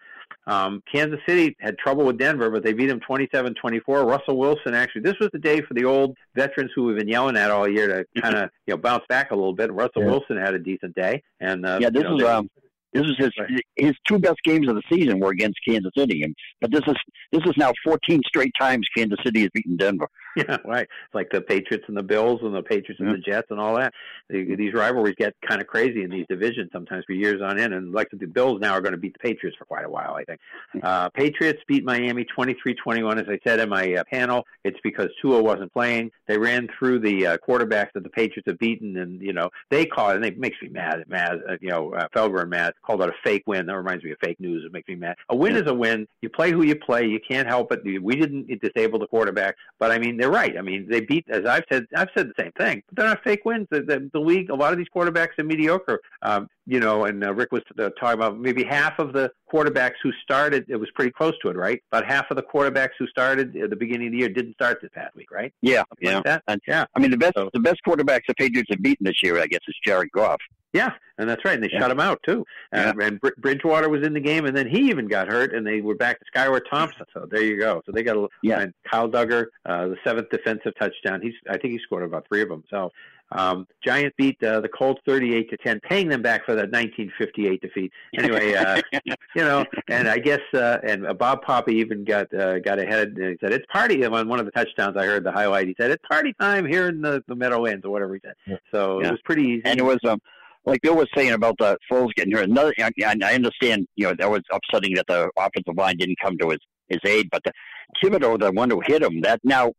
Speaker 5: um, Kansas City had trouble with Denver, but they beat them 27-24. Russell Wilson actually, this was the day for the old veterans who we've been yelling at all year to kind of you know bounce back a little bit. Russell
Speaker 6: Yeah.
Speaker 5: Wilson had a decent day, and uh,
Speaker 6: yeah, this
Speaker 5: you know, they-
Speaker 6: um this is his his two best games of the season were against Kansas City, and but this is this is now 14 straight times Kansas City has beaten Denver. [LAUGHS]
Speaker 5: Yeah, right. It's like the Patriots and the Bills and the Patriots and the Jets and all that. These rivalries get kind of crazy in these divisions sometimes for years on end. And like the Bills now are going to beat the Patriots for quite a while, I think. Uh, Patriots beat Miami 23-21. As I said in my uh, panel, it's because Tua wasn't playing. They ran through the uh, quarterbacks that the Patriots have beaten, and you know they call it. And it makes me mad. Mad. Uh, you know, uh, Felger and Matt called it a fake win. That reminds me of fake news. It makes me mad. A win is a win. You play who you play. You can't help it. We didn't disable the quarterback, but I mean they're right. I mean they beat, as I've said, I've said the same thing. But they're not fake wins. The, the, the league, a lot of these quarterbacks are mediocre. Um, you know, and uh, Rick was uh, talking about maybe half of the quarterbacks who started. It was pretty close to it, right? About half of the quarterbacks who started at the beginning of the year didn't start this past week, right?
Speaker 6: Yeah,
Speaker 5: Something
Speaker 6: yeah.
Speaker 5: like?
Speaker 6: And,
Speaker 5: yeah.
Speaker 6: I mean the best the best quarterbacks the Patriots have beaten this year, I guess, is Jared Goff.
Speaker 5: Yeah, and that's right. And they
Speaker 6: Yeah.
Speaker 5: shut him out too. Uh, And Br- Bridgewater was in the game, and then he even got hurt, and they were back to Skylar Thompson. So there you go. So they got a
Speaker 6: Yeah.
Speaker 5: and Kyle Dugger, uh, the seventh defensive touchdown. He's I think he scored about three of them. So um, Giants beat uh, the Colts thirty-eight to ten, paying them back for that nineteen fifty-eight defeat. Anyway, uh, [LAUGHS] you know, and I guess uh, and uh, Bob Papa even got uh, got ahead. And he said it's party on one of the touchdowns. I heard the highlight. He said it's party time here in the, the Meadowlands or whatever he said. So
Speaker 6: Yeah.
Speaker 5: it was pretty easy.
Speaker 6: And it was um like Bill was saying about the Foles getting hurt. Another, I, I understand, you know, that was upsetting that the offensive line didn't come to his his aid, but the Thibodeaux, the one who hit him, that now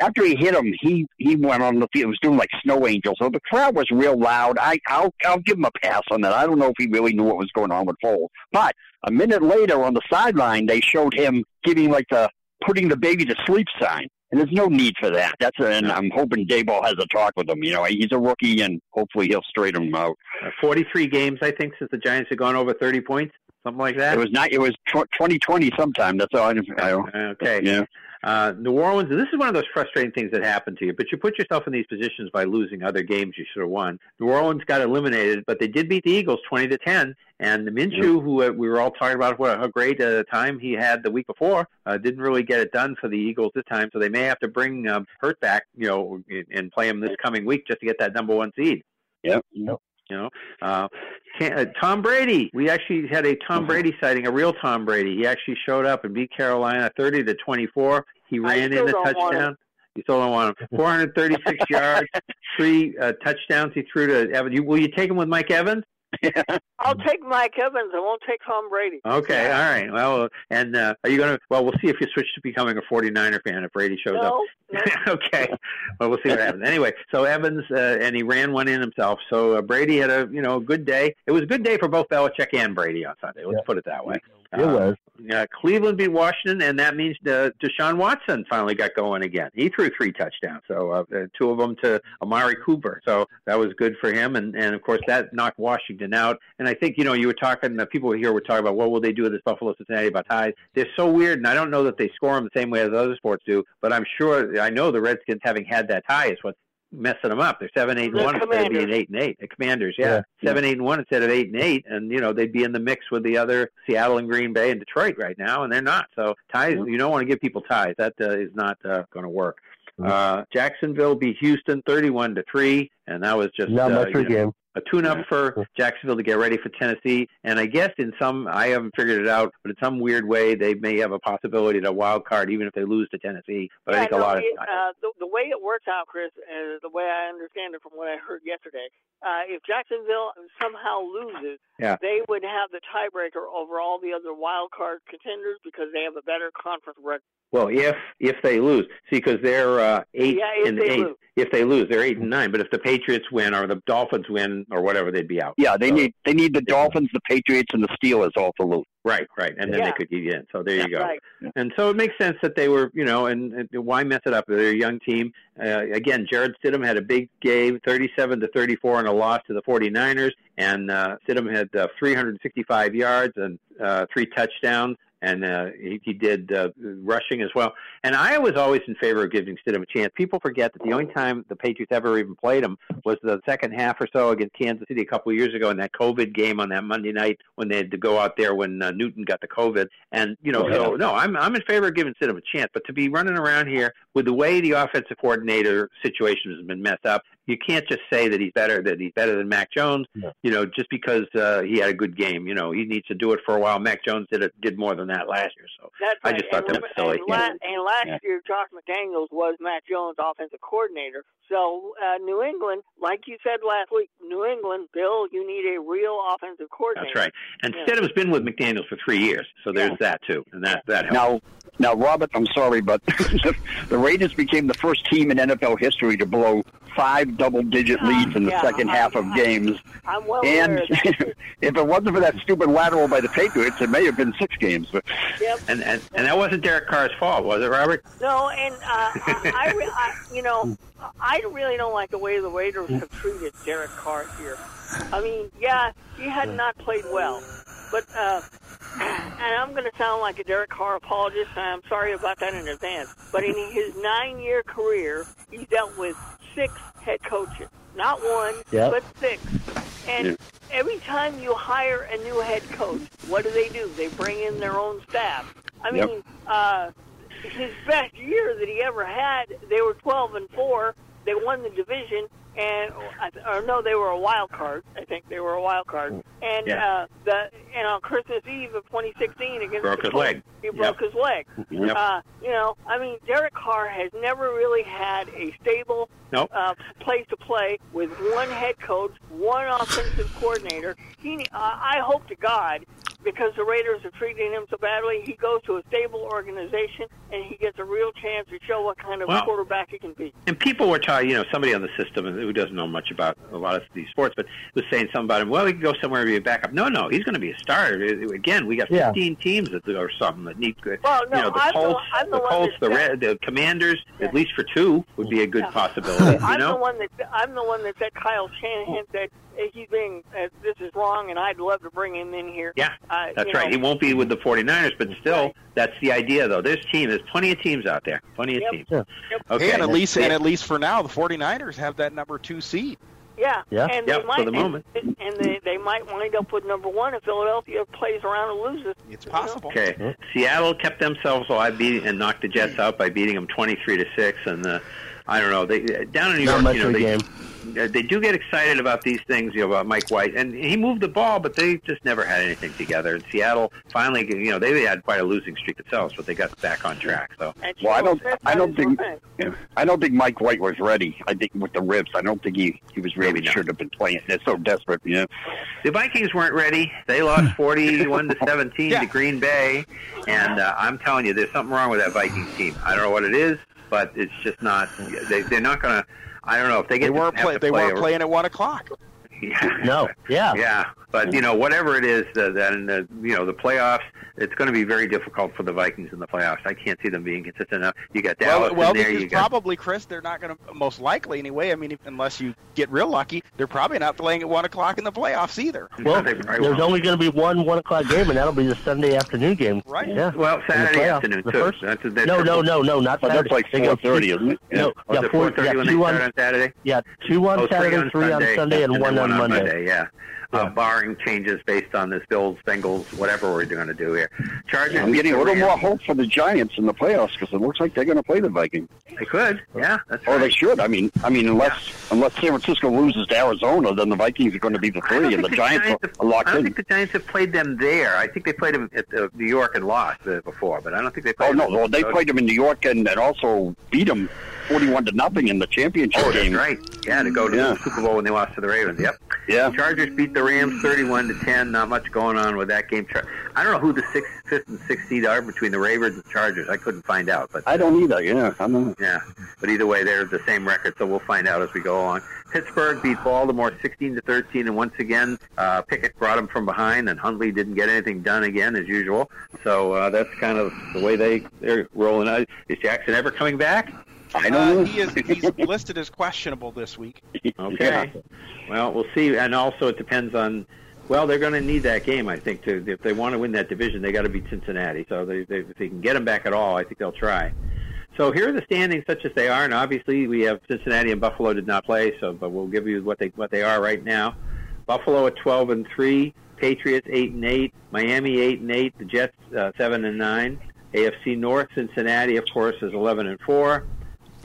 Speaker 6: after he hit him, he he went on the field. It was doing like snow angels. So the crowd was real loud. I I'll I'll give him a pass on that. I don't know if he really knew what was going on with Foles, but a minute later on the sideline, they showed him giving like the putting the baby to sleep sign. And there's no need for that. That's a, and I'm hoping Daboll has a talk with him. You know, he's a rookie, and hopefully he'll straighten him out.
Speaker 5: Uh, 43 games, I think, since the Giants have gone over 30 points, something like that.
Speaker 6: It was not. It was tw- 2020 sometime. That's all I. I
Speaker 5: Okay.
Speaker 6: Yeah.
Speaker 5: Uh, New Orleans, and this is one of those frustrating things that happen to you, but you put yourself in these positions by losing other games you should have won. New Orleans got eliminated, but they did beat the Eagles 20 to 10. And the Minshew, who uh, we were all talking about what how great a time he had the week before, uh, didn't really get it done for the Eagles this time. So they may have to bring um, Hurt back, you know, and play him this coming week just to get that number one seed.
Speaker 6: Yep. Yep.
Speaker 5: You know, uh, uh, Tom Brady. We actually had a Tom Brady sighting, a real Tom Brady. He actually showed up and beat Carolina thirty to twenty four. He ran in a touchdown. You still don't want him. [LAUGHS] 436 yards, three uh, touchdowns he threw to Evans. You, will you take him with Mike Evans? [LAUGHS]
Speaker 8: I'll take Mike Evans. I won't take Tom Brady.
Speaker 5: Okay, all right. Well, and uh, are you going to? Well, we'll see if you switch to becoming a 49er fan if Brady shows
Speaker 8: no,
Speaker 5: up. [LAUGHS] okay. Well, we'll see what happens. Anyway, so Evans uh, and he ran one in himself. So uh, Brady had a you know a good day. It was a good day for both Belichick and Brady on Sunday. Let's yeah. put it that way.
Speaker 9: It was.
Speaker 5: Uh, Cleveland beat Washington, and that means uh, Deshaun Watson finally got going again. He threw three touchdowns, so uh, two of them to Amari Cooper. So that was good for him, and and of course that knocked Washington out. And I think you know you were talking. Uh, people here were talking about what will they do with this Buffalo Cincinnati about ties. They're so weird, and I don't know that they score them the same way as other sports do. But I'm sure I know the Redskins having had that tie is what messing them up. They're seven, eight, and
Speaker 8: The
Speaker 5: one instead of being eight and eight. The Commanders, yeah.
Speaker 9: Yeah.
Speaker 5: seven, eight, and one instead of eight and eight, and you know they'd be in the mix with the other Seattle and Green Bay and Detroit right now, and they're not. So ties, you don't want to give people ties. That uh, is not uh, going to work. Uh, Jacksonville beat Houston thirty-one to three, and that was just
Speaker 9: Not
Speaker 5: uh,
Speaker 9: much for
Speaker 5: you
Speaker 9: a
Speaker 5: know,
Speaker 9: game.
Speaker 5: a tune-up for Jacksonville to get ready for Tennessee. And I guess in some, I haven't figured it out, but in some weird way, they may have a possibility to a wild card even if they lose to Tennessee. But I think
Speaker 8: no,
Speaker 5: a lot of
Speaker 8: uh, the, the way it works out, Chris, is the way I understand it from what I heard yesterday, uh, if Jacksonville somehow loses,
Speaker 5: Yeah.
Speaker 8: they would have the tiebreaker over all the other wild card contenders because they have a better conference record.
Speaker 5: Well, if if they lose, see, because they're uh, eight
Speaker 8: Yeah, if
Speaker 5: and
Speaker 8: they
Speaker 5: eight.
Speaker 8: lose.
Speaker 5: If they lose, they're eight and nine. But if the Patriots win or the Dolphins win or whatever, they'd be out.
Speaker 6: Yeah, they
Speaker 5: So-
Speaker 6: need they need the Dolphins, the Patriots, and the Steelers all to lose.
Speaker 5: Right, right, and then
Speaker 8: Yeah.
Speaker 5: they could get in. So there you go.
Speaker 8: Right.
Speaker 5: And so it makes sense that they were, you know, and, and why mess it up? They're a young team. Uh, again, Jarrett Stidham had a big game, 37 to 34, and a loss to the 49ers. And uh, Stidham had uh, 365 yards and uh, three touchdowns. And uh, he, he did uh, rushing as well. And I was always in favor of giving Stidham a chance. People forget that the only time the Patriots ever even played him was the second half or so against Kansas City a couple of years ago in that COVID game on that Monday night when they had to go out there when uh, Newton got the COVID. And you know, so no, I'm I'm in favor of giving Stidham a chance. But to be running around here with the way the offensive coordinator situation has been messed up, you can't just say that he's better that he's better than Mac Jones.
Speaker 9: No.
Speaker 5: You know, just because uh, he had a good game. You know, he needs to do it for a while. Mac Jones did it did more than that last year. So
Speaker 8: That's
Speaker 5: I
Speaker 8: right.
Speaker 5: just thought
Speaker 8: and,
Speaker 5: that was silly.
Speaker 8: And, la- and last
Speaker 5: Yeah.
Speaker 8: year, Josh McDaniels was Mac Jones' offensive coordinator. So uh, New England, like you said last week, New England, Bill, you need a real offensive coordinator.
Speaker 5: That's right. And
Speaker 8: Yeah.
Speaker 5: Stidham's been with McDaniels for three years, so there's that too, and that that helps.
Speaker 6: Now, now, Robert, I'm sorry, but [LAUGHS] the Raiders became the first team in NFL history to blow five double-digit leads in the
Speaker 8: yeah,
Speaker 6: second
Speaker 8: I-
Speaker 6: half of
Speaker 8: I-
Speaker 6: games.
Speaker 8: I'm well
Speaker 6: And
Speaker 8: aware of [LAUGHS]
Speaker 6: if it wasn't for that stupid lateral by the Patriots, it may have been six games. But
Speaker 8: Yep.
Speaker 5: And, and and that wasn't Derek Carr's fault, was it, Robert?
Speaker 8: No, and uh, I, I, re- I, you know, I really don't like the way the Raiders have treated Derek Carr here. I mean, yeah, he had not played well, but uh, [CLEARS THROAT] and I'm going to sound like a Derek Carr apologist. and I'm sorry about that in advance. But in his nine-year career, he's dealt with six head coaches, not one,
Speaker 9: Yep.
Speaker 8: but six. And every time you hire a new head coach, what do they do? They bring in their own staff. I
Speaker 6: Yep.
Speaker 8: mean, uh, his best year that he ever had, they were 12 and four. They won the division, and or no, they were a wild card. I think they were a wild card. And
Speaker 5: Yeah.
Speaker 8: uh, the and on Christmas Eve of 2016 against
Speaker 5: Broke his leg.
Speaker 8: he broke his leg.
Speaker 5: Yep.
Speaker 8: Uh, you know, I mean, Derek Carr has never really had a stable
Speaker 5: Nope.
Speaker 8: uh, place to play with one head coach, one offensive coordinator. He, uh, I hope to God, because the Raiders are treating him so badly, he goes to a stable organization and he gets a real chance to show what kind of
Speaker 5: Well-
Speaker 8: quarterback he can be.
Speaker 5: And people were talking, you know, somebody on the system who doesn't know much about a lot of these sports, but was saying something about him. Well, he can go somewhere and be a backup. No, no, he's going to be a starter. Again, we got
Speaker 9: Yeah.
Speaker 5: 15 teams that or something that need good.
Speaker 8: Well, no,
Speaker 5: you know, the
Speaker 8: I'm the-
Speaker 5: Colts,
Speaker 8: I'm the
Speaker 5: the Colts, the
Speaker 8: said-
Speaker 5: Red, the Commanders, at least for two would be a good
Speaker 8: Yeah.
Speaker 5: possibility. You know?
Speaker 8: I'm the one that I'm the one that said Kyle Shanahan said "Hey, he's being uh, this is wrong, and I'd love to bring him in here.
Speaker 5: Yeah,
Speaker 8: uh,
Speaker 5: that's right.
Speaker 8: know.
Speaker 5: He won't be with the 49ers, but still, that's the idea, though. There's team. There's plenty of teams out there. Plenty of
Speaker 8: Yep.
Speaker 5: teams.
Speaker 8: Yep.
Speaker 5: Okay.
Speaker 4: and at least and at least for now, the 49ers have that number two seed.
Speaker 8: Yeah,
Speaker 9: Yeah.
Speaker 8: and
Speaker 5: Yeah,
Speaker 8: they
Speaker 5: for the moment.
Speaker 8: and, and they they might wind up with number one if Philadelphia plays around and loses.
Speaker 4: It's
Speaker 8: you know?
Speaker 4: possible.
Speaker 5: Okay. Seattle kept themselves alive beat, and knocked the Jets out by beating them 23 to 6 and uh, I don't know. They down in New
Speaker 9: Not
Speaker 5: York,
Speaker 9: much
Speaker 5: you know,
Speaker 9: of a
Speaker 5: they,
Speaker 9: game.
Speaker 5: Uh, they do get excited about these things, you know, about Mike White, and he moved the ball, but they just never had anything together. And Seattle finally, you know, they had quite a losing streak themselves, but they got back on track. So,
Speaker 6: well, I don't, I don't think, I don't think Mike White was ready. I think with the ribs, I don't think he he was ready. Should have been playing. They're so desperate, you know.
Speaker 5: The Vikings weren't ready. They lost [LAUGHS] forty-one to seventeen yeah. to Green Bay, and uh, I'm telling you, there's something wrong with that Vikings team. I don't know what it is, but it's just not. They, they're not going to. I don't know if they get.
Speaker 4: They weren't, play, they
Speaker 5: play
Speaker 4: weren't playing at one o'clock. [LAUGHS]
Speaker 5: Yeah.
Speaker 9: No. Yeah.
Speaker 5: Yeah. But you know, whatever it is, uh, then uh, you know the playoffs. It's going to be very difficult for the Vikings in the playoffs. I can't see them being consistent enough. You got Dallas
Speaker 4: well, well
Speaker 5: in there.
Speaker 4: because
Speaker 5: You got
Speaker 4: probably Chris, they're not going to most likely anyway. I mean, if, unless you get real lucky, they're probably not playing at one o'clock in the playoffs either.
Speaker 9: Well, there's only going to be one one o'clock game, and that'll be the Sunday afternoon game.
Speaker 4: Right.
Speaker 9: Yeah.
Speaker 5: well
Speaker 9: In the
Speaker 5: Saturday
Speaker 9: playoffs,
Speaker 5: afternoon
Speaker 9: the
Speaker 5: too.
Speaker 9: first-
Speaker 5: That's, that's
Speaker 9: no, no, no, no, not
Speaker 6: But
Speaker 9: Saturday.
Speaker 6: that's like 4:30,
Speaker 9: two-
Speaker 6: isn't it?
Speaker 9: No,
Speaker 5: Oh,
Speaker 9: yeah,
Speaker 5: 4:30
Speaker 9: yeah,
Speaker 5: when they
Speaker 9: two
Speaker 5: start
Speaker 9: on
Speaker 5: on Saturday?
Speaker 9: Yeah, two on
Speaker 5: Oh,
Speaker 9: Saturday, three on Sunday, and
Speaker 5: then
Speaker 9: one on Monday.
Speaker 5: Yeah. Uh, barring changes based on this Bills, Bengals, whatever we're going to do here. Chargers.
Speaker 6: I'm getting a little
Speaker 5: Rams.
Speaker 6: more hope for the Giants in the playoffs because it looks like they're going to play the Vikings.
Speaker 5: They could. Yeah, that's
Speaker 6: Or they should. I mean, I mean, unless unless San Francisco loses to Arizona, then the Vikings are going to be the three, and the
Speaker 5: think
Speaker 6: Giants
Speaker 5: have,
Speaker 6: are locked
Speaker 5: I don't
Speaker 6: in.
Speaker 5: think the Giants have played them there. I think they played them at uh, New York and lost uh, before, but I don't think they played
Speaker 6: Oh no,
Speaker 5: them.
Speaker 6: well, they played them in New York and, and also beat them forty-one to nothing in the championship
Speaker 5: Oh,
Speaker 6: game.
Speaker 5: right. Yeah, to go to
Speaker 6: Yeah.
Speaker 5: the Super Bowl when they lost to the Ravens. Yep.
Speaker 6: Yeah.
Speaker 5: Chargers beat the Rams 31 to 10. Not much going on with that game. I don't know who the sixth, fifth, and sixth seed are between the Ravens and Chargers. I couldn't find out, but
Speaker 6: I don't either. Yeah, I know.
Speaker 5: yeah. But either way, they're the same record, so we'll find out as we go along. Pittsburgh beat Baltimore 16 to 13, and once again, uh, Pickett brought them from behind, and Huntley didn't get anything done again as usual. So uh, that's kind of the way they they're rolling. out. Is Jackson ever coming back?
Speaker 6: I
Speaker 4: Uh,
Speaker 6: don't know.
Speaker 4: he is he's listed as questionable this week. [LAUGHS]
Speaker 5: Okay. Well, we'll see, and also it depends on. Well, they're going to need that game, I think, to if they want to win that division, they got to beat Cincinnati. So they, they, if they can get them back at all, I think they'll try. So here are the standings, such as they are, and obviously we have Cincinnati and Buffalo did not play, so but we'll give you what they what they are right now. Buffalo at twelve and three, Patriots eight and eight, Miami eight and eight, the Jets uh, seven and nine, AFC North, Cincinnati of course is eleven and four,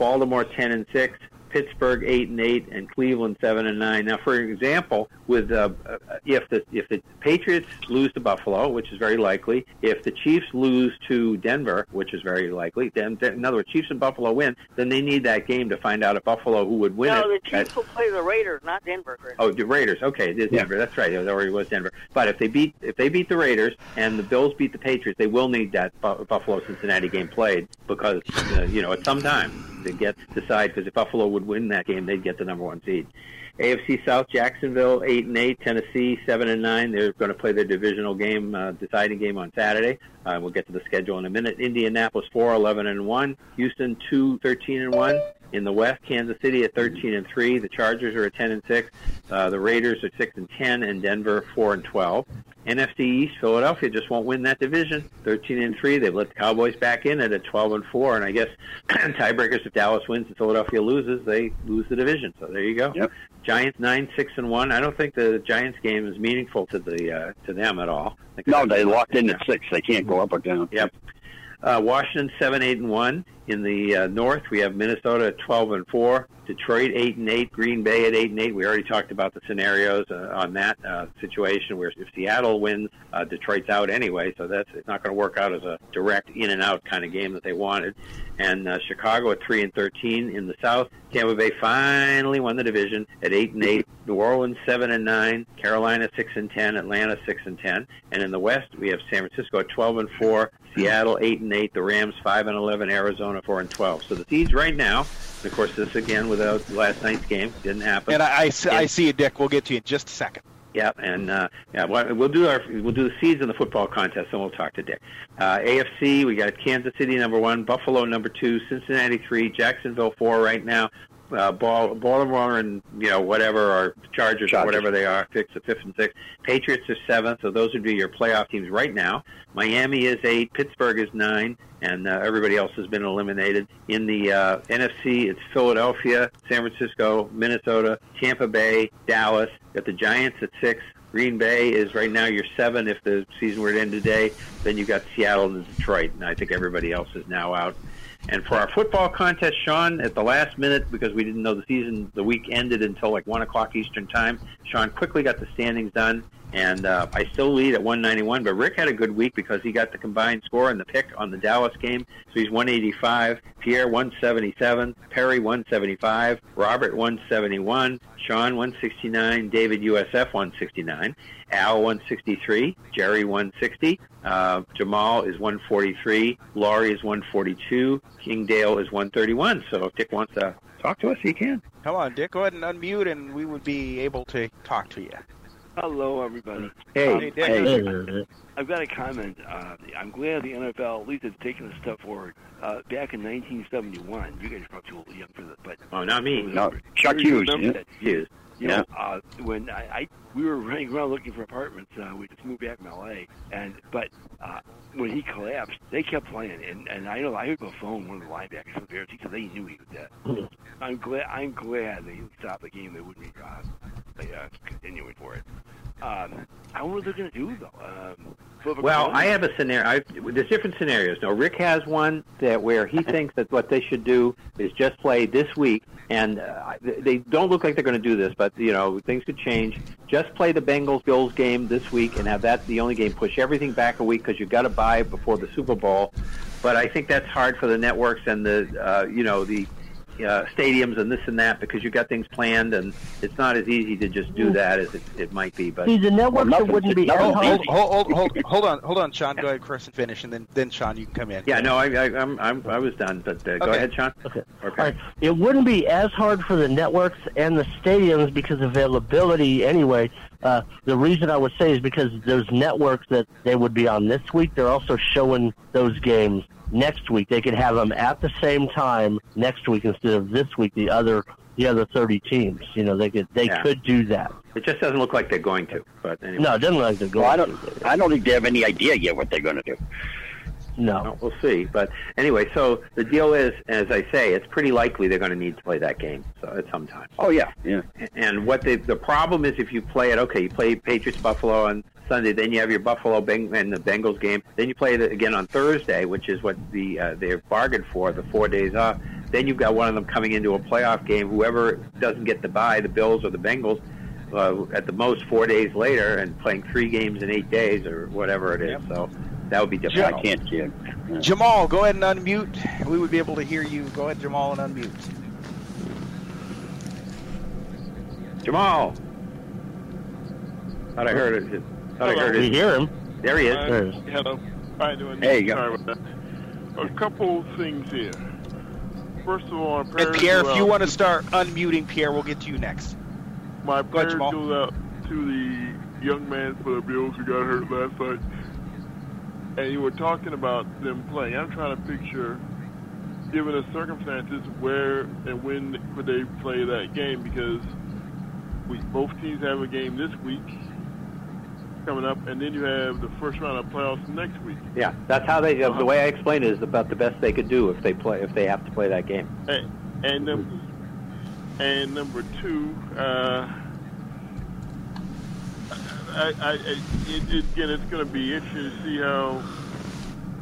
Speaker 5: Baltimore ten and six, Pittsburgh eight and eight, and Cleveland seven and nine. Now, for example, with uh, uh, if the if the Patriots lose to Buffalo, which is very likely, if the Chiefs lose to Denver, which is very likely, then then- in other words, Chiefs and Buffalo win, then they need that game to find out if Buffalo who would win
Speaker 8: no,
Speaker 5: it.
Speaker 8: the Chiefs will play the Raiders, not Denver. Chris.
Speaker 5: Oh, the Raiders. Okay, it is Denver. That's right. It already was Denver. But if they beat if they beat the Raiders and the Bills beat the Patriots, they will need that Buffalo Cincinnati game played because uh, you know at some time to get decide because if Buffalo would win that game, they'd get the number one seed. AFC South, Jacksonville eight and eight, Tennessee seven and nine. They're going to play their divisional game, uh, deciding game on Saturday. Uh, we'll get to the schedule in a minute. Indianapolis four, eleven and one. Houston two, thirteen and one. In the West, Kansas City at 13 and 3. The Chargers are at 10 and 6. Uh, the Raiders are 6 and 10, and Denver 4 and 12. NFC East, Philadelphia just won't win that division. 13 and 3. They've let the Cowboys back in at a 12 and 4. And I guess [CLEARS THROAT] tiebreakers if Dallas wins and Philadelphia loses, they lose the division. So there you go.
Speaker 6: Yep.
Speaker 5: Giants nine, six and one. I don't think the Giants game is meaningful to the uh, to them at all.
Speaker 6: No, they locked in at six. They can't go up or down.
Speaker 5: Yep. Uh, Washington seven, eight and one. In the uh, north, we have Minnesota at twelve and four. Detroit eight and eight. Green Bay at eight and eight. We already talked about the scenarios uh, on that uh, situation where if Seattle wins, uh, Detroit's out anyway. So that's it's not going to work out as a direct in and out kind of game that they wanted. And uh, Chicago at three and thirteen in the south. Tampa Bay finally won the division at eight and eight. New Orleans seven and nine. Carolina six and ten. Atlanta six and ten. And in the west, we have San Francisco at twelve and four. Seattle eight and eight, the Rams five and eleven, Arizona four and twelve. So the seeds right now, and of course this again without last night's game didn't happen.
Speaker 4: And I, I, see- I see you, Dick. We'll get to you in just a second.
Speaker 5: Yeah, and uh, yeah, well, we'll do our we'll do the seeds in the football contest, and we'll talk to Dick. Uh, AFC, we got Kansas City number one, Buffalo number two, Cincinnati three, Jacksonville four right now. Uh, Bal- Baltimore and you know whatever or Chargers, or whatever they are, six to fifth and sixth. Patriots are seventh, so those would be your playoff teams right now. Miami is eight, Pittsburgh is nine, and uh, everybody else has been eliminated. In the uh, NFC, it's Philadelphia, San Francisco, Minnesota, Tampa Bay, Dallas. Got the Giants at six. Green Bay is right now your seven. If the season were to end today, then you've got Seattle and Detroit, and I think everybody else is now out. And for our football contest, Sean, at the last minute, because we didn't know the season, the week ended until like 1 o'clock Eastern Time, Sean quickly got the standings done. And uh, I still lead at 191, but Rick had a good week because he got the combined score and the pick on the Dallas game. So he's 185, Pierre 177, Perry 175, Robert 171, Sean 169, David USF 169, Al 163, Jerry 160, uh, Jamal is 143, Laurie is 142, King Dale is 131. So if Dick wants to talk to us, he can.
Speaker 4: Come on, Dick, go ahead and unmute, and we would be able to talk to you.
Speaker 14: Hello, everybody.
Speaker 5: Hey,
Speaker 14: hey, I've got a comment. Uh, I'm glad the NFL at least has taken a step forward. Uh, back in 1971, you guys are probably too young for this, but
Speaker 5: oh, not me.
Speaker 6: No, Chuck Hughes. Yeah.
Speaker 14: You know, uh, when I, I we were running around looking for apartments, uh, we just moved back from LA, and but uh, when he collapsed, they kept playing, and and I know I heard the phone one of the linebackers from the Bears. Said they knew he was dead. I'm glad I'm glad they stopped the game. They wouldn't be uh, they, uh, continuing for it. Um, I wonder what they're going to do though. Um,
Speaker 5: Well, I have a scenario. I, there's different scenarios. Now, Rick has one that where he thinks that what they should do is just play this week, and uh, they don't look like they're going to do this, but you know things could change. Just play the Bengals Bills game this week and have that the only game. Push everything back a week because you've got to buy before the Super Bowl. But I think that's hard for the networks and the uh, you know the uh, stadiums and this and that because you've got things planned and it's not as easy to just do that as it, it might be. But
Speaker 9: See, the networks it wouldn't be.
Speaker 4: Hold, hold, hold, hold, hold on, hold on, Sean. Go ahead, Chris, and finish, and then then Sean, you can come in.
Speaker 5: yeah, no, I, I, I'm, I'm I was done. But uh, go ahead, Sean.
Speaker 9: Okay.
Speaker 5: Okay.
Speaker 9: All right. It wouldn't be as hard for the networks and the stadiums because availability anyway. Uh, the reason I would say is because those networks that they would be on this week, they're also showing those games next week. They could have them at the same time next week instead of this week. The other the other thirty teams, you know, they could they
Speaker 5: Yeah.
Speaker 9: could do that.
Speaker 5: It just doesn't look like they're going to. But anyway.
Speaker 9: No, it doesn't look like they're going.
Speaker 6: Well, I don't. I don't think they have any idea yet what they're going to do.
Speaker 9: No.
Speaker 5: No, we'll see. But anyway, so the deal is, as I say, it's pretty likely they're going to need to play that game. So at some time.
Speaker 6: Oh yeah, yeah.
Speaker 5: And what they, the problem is, if you play it, okay, you play Patriots Buffalo on Sunday, then you have your Buffalo Beng- and the Bengals game, then you play it again on Thursday, which is what the uh, they're bargained for, the four days off. Then you've got one of them coming into a playoff game. Whoever doesn't get the bye, the Bills or the Bengals, uh, at the most four days later, and playing three games in eight days or whatever it is. So that would be difficult.
Speaker 6: I can't see it.
Speaker 4: Jamal, go ahead and unmute. We would be able to hear you. Go ahead, Jamal, and unmute.
Speaker 5: Jamal. Thought I heard it. Thought I heard it.
Speaker 9: We hear him.
Speaker 5: There he is.
Speaker 9: There he is.
Speaker 15: Hello. How you doing?
Speaker 6: There you go.
Speaker 15: Sorry about that. A couple things here. First of all,
Speaker 4: And Pierre, if you want to start unmuting Pierre, we'll get to you next.
Speaker 15: My
Speaker 4: Go
Speaker 15: prayers
Speaker 4: Jamal.
Speaker 15: goes out to the young man for the Bills who got hurt last night. And you were talking about them playing. I'm trying to picture, given the circumstances, where and when could they play that game? Because we both teams have a game this week coming up, and then you have the first round of playoffs next week.
Speaker 5: Yeah, that's how they. The way I explained it is about the best they could do if they play if they have to play that game.
Speaker 15: And, and number and number two, uh, I, I, I it, it, again, it's going to be interesting to see how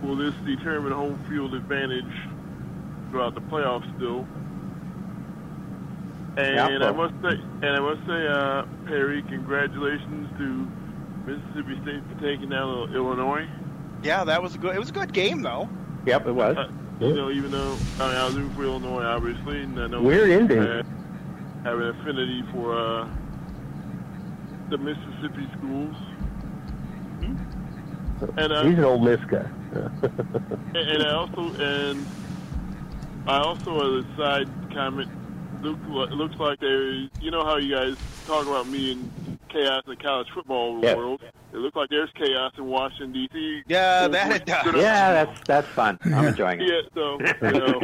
Speaker 15: will this determine home field advantage throughout the playoffs still. And
Speaker 5: Yeah,
Speaker 15: I must say, and I must say, uh, Perry, congratulations to Mississippi State for taking down Illinois.
Speaker 4: Yeah, that was a good. It was a good game though.
Speaker 5: Yep, it was.
Speaker 15: Uh, you know, even though I, mean, I was rooting for Illinois, obviously, and I know
Speaker 9: Weird ending.
Speaker 15: uh, have an affinity for uh, the Mississippi schools. And, uh,
Speaker 9: He's an Ole Miss guy. [LAUGHS]
Speaker 15: and, and I also and I also as a side comment, look, it looks like there. You know how you guys talk about me and chaos in the college football
Speaker 5: Yes.
Speaker 15: world. It looks like there's chaos in Washington D.C.
Speaker 4: Yeah, that it does.
Speaker 5: Yeah, that's that's fun. I'm enjoying it.
Speaker 15: Yeah, so [LAUGHS] you know,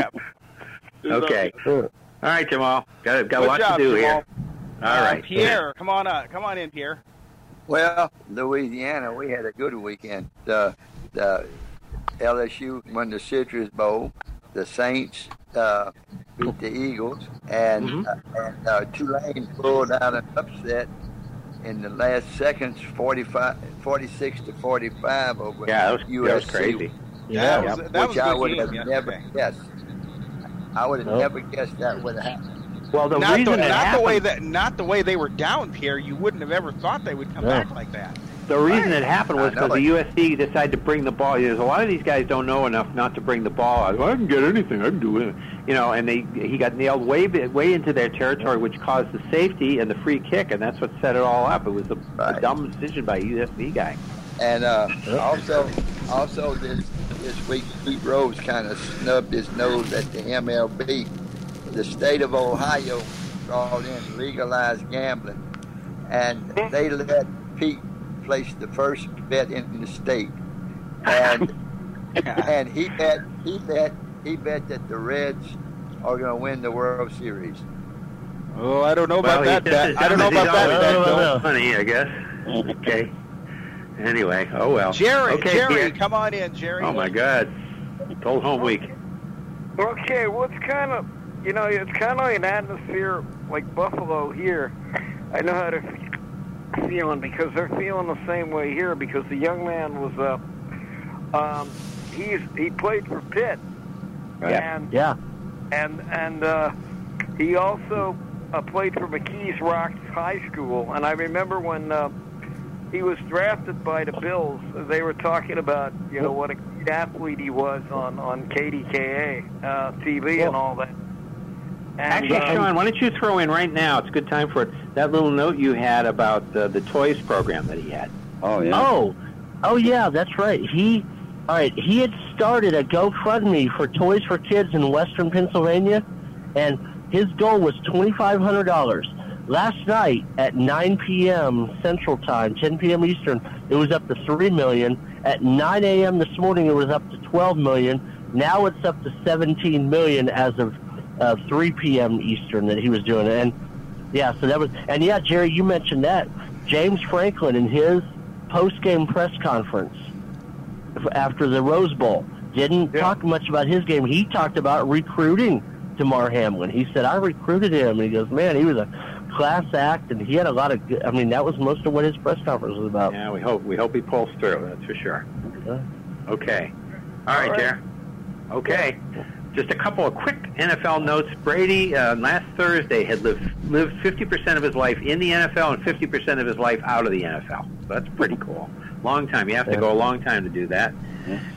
Speaker 15: there's
Speaker 5: Okay. All right, Jamal. Got got a
Speaker 4: Good
Speaker 5: lot
Speaker 4: job,
Speaker 5: to do
Speaker 4: Jamal.
Speaker 5: here. All
Speaker 4: Uh,
Speaker 5: right.
Speaker 4: Pierre, come on up. Come on in, Pierre.
Speaker 16: Well, Louisiana, we had a good weekend. The, the LSU won the Citrus Bowl. The Saints uh, beat the Eagles, and,
Speaker 5: Mm-hmm.
Speaker 16: uh, and uh, Tulane pulled out an upset in the last seconds, 45, 46 to 45 over
Speaker 5: Yeah, that was,
Speaker 16: USC.
Speaker 5: that was crazy.
Speaker 4: Yeah, that was, that was
Speaker 16: which
Speaker 4: a
Speaker 16: I
Speaker 4: good
Speaker 16: would
Speaker 4: game
Speaker 16: have never
Speaker 4: yesterday.
Speaker 16: guessed. I would have never guessed that would have happened.
Speaker 5: Well, the
Speaker 4: not
Speaker 5: reason
Speaker 4: the,
Speaker 5: it
Speaker 4: not
Speaker 5: happened,
Speaker 4: the way that not the way they were down, Pierre. You wouldn't have ever thought they would come
Speaker 5: Yeah.
Speaker 4: back like that.
Speaker 5: The reason it happened was because the USC decided to bring the ball. There's a lot of these guys don't know enough not to bring the ball. out. Well, I can get anything. I can do it. You know, and they he got nailed way way into their territory, which caused the safety and the free kick, and that's what set it all up. It was a, a dumb decision by a USC guy.
Speaker 16: And uh, also, also this this week, Pete Rose kind of snubbed his nose at the MLB. The state of Ohio brought in legalized gambling, and they let Pete place the first bet in the state, and [LAUGHS] and he bet he bet he bet that the Reds are going to win the World Series.
Speaker 4: Oh, I don't know
Speaker 5: Well,
Speaker 4: about that bet. I don't know about that
Speaker 5: he's
Speaker 4: bet,
Speaker 5: always Funny, I guess. Okay. Anyway, oh well.
Speaker 4: Jerry,
Speaker 5: okay,
Speaker 4: Jerry,
Speaker 5: Pierre.
Speaker 4: come on in, Jerry.
Speaker 5: Oh my God. Told home week.
Speaker 17: Okay, well, it's kind of, you know, it's kind of like an atmosphere like Buffalo here. I know how they're fe- feeling because they're feeling the same way here because the young man was, uh, um, he's he played for Pitt, and
Speaker 9: Yeah.
Speaker 17: and and uh, he also uh, played for McKees Rocks High School. And I remember when uh, he was drafted by the Bills, they were talking about you know what a great athlete he was on on KDKA uh, TV and all that. And,
Speaker 5: Actually,
Speaker 17: uh,
Speaker 5: Sean, why don't you throw in right now? It's a good time for it. That little note you had about uh, the toys program that he had.
Speaker 6: Oh yeah.
Speaker 9: Oh, oh yeah, that's right. He, all right, he had started a GoFundMe for Toys for Kids in Western Pennsylvania, and his goal was twenty five hundred dollars. Last night at 9 p.m. Central Time, 10 p.m. Eastern, it was up to three million. At 9 a.m. this morning, it was up to 12 million. Now it's up to 17 million as of uh, 3 p.m. Eastern that he was doing it. And yeah, so that was, and yeah, Jerry, you mentioned that. James Franklin in his post-game press conference after the Rose Bowl didn't talk much about his game. He talked about recruiting Damar Hamlin. He said, I recruited him. And he goes, man, he was a class act, and he had a lot of good, I mean, that was most of what his press conference was about.
Speaker 5: Yeah, we hope we hope he pulls through. That's for sure. Okay. All right, Jer. Okay. Just a couple of quick NFL notes. Brady uh, last Thursday had lived lived 50% of his life in the NFL and 50% of his life out of the NFL. So that's pretty cool. Long time. You have to go a long time to do that.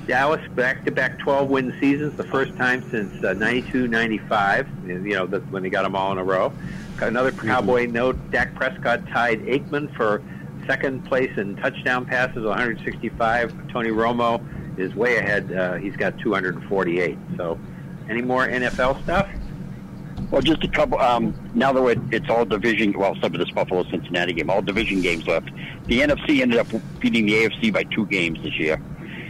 Speaker 5: Dallas back-to-back 12-win seasons, the first time since uh, 92-95. You know, that's when they got them all in a row. Another Cowboy note: Dak Prescott tied Aikman for second place in touchdown passes, 165. Tony Romo is way ahead. Uh, he's got 248. So, any more NFL stuff?
Speaker 6: Well, just a couple. Um, now that we're- it's all division, well, except for this Buffalo Cincinnati game, all division games left. The NFC ended up beating the AFC by two games this year.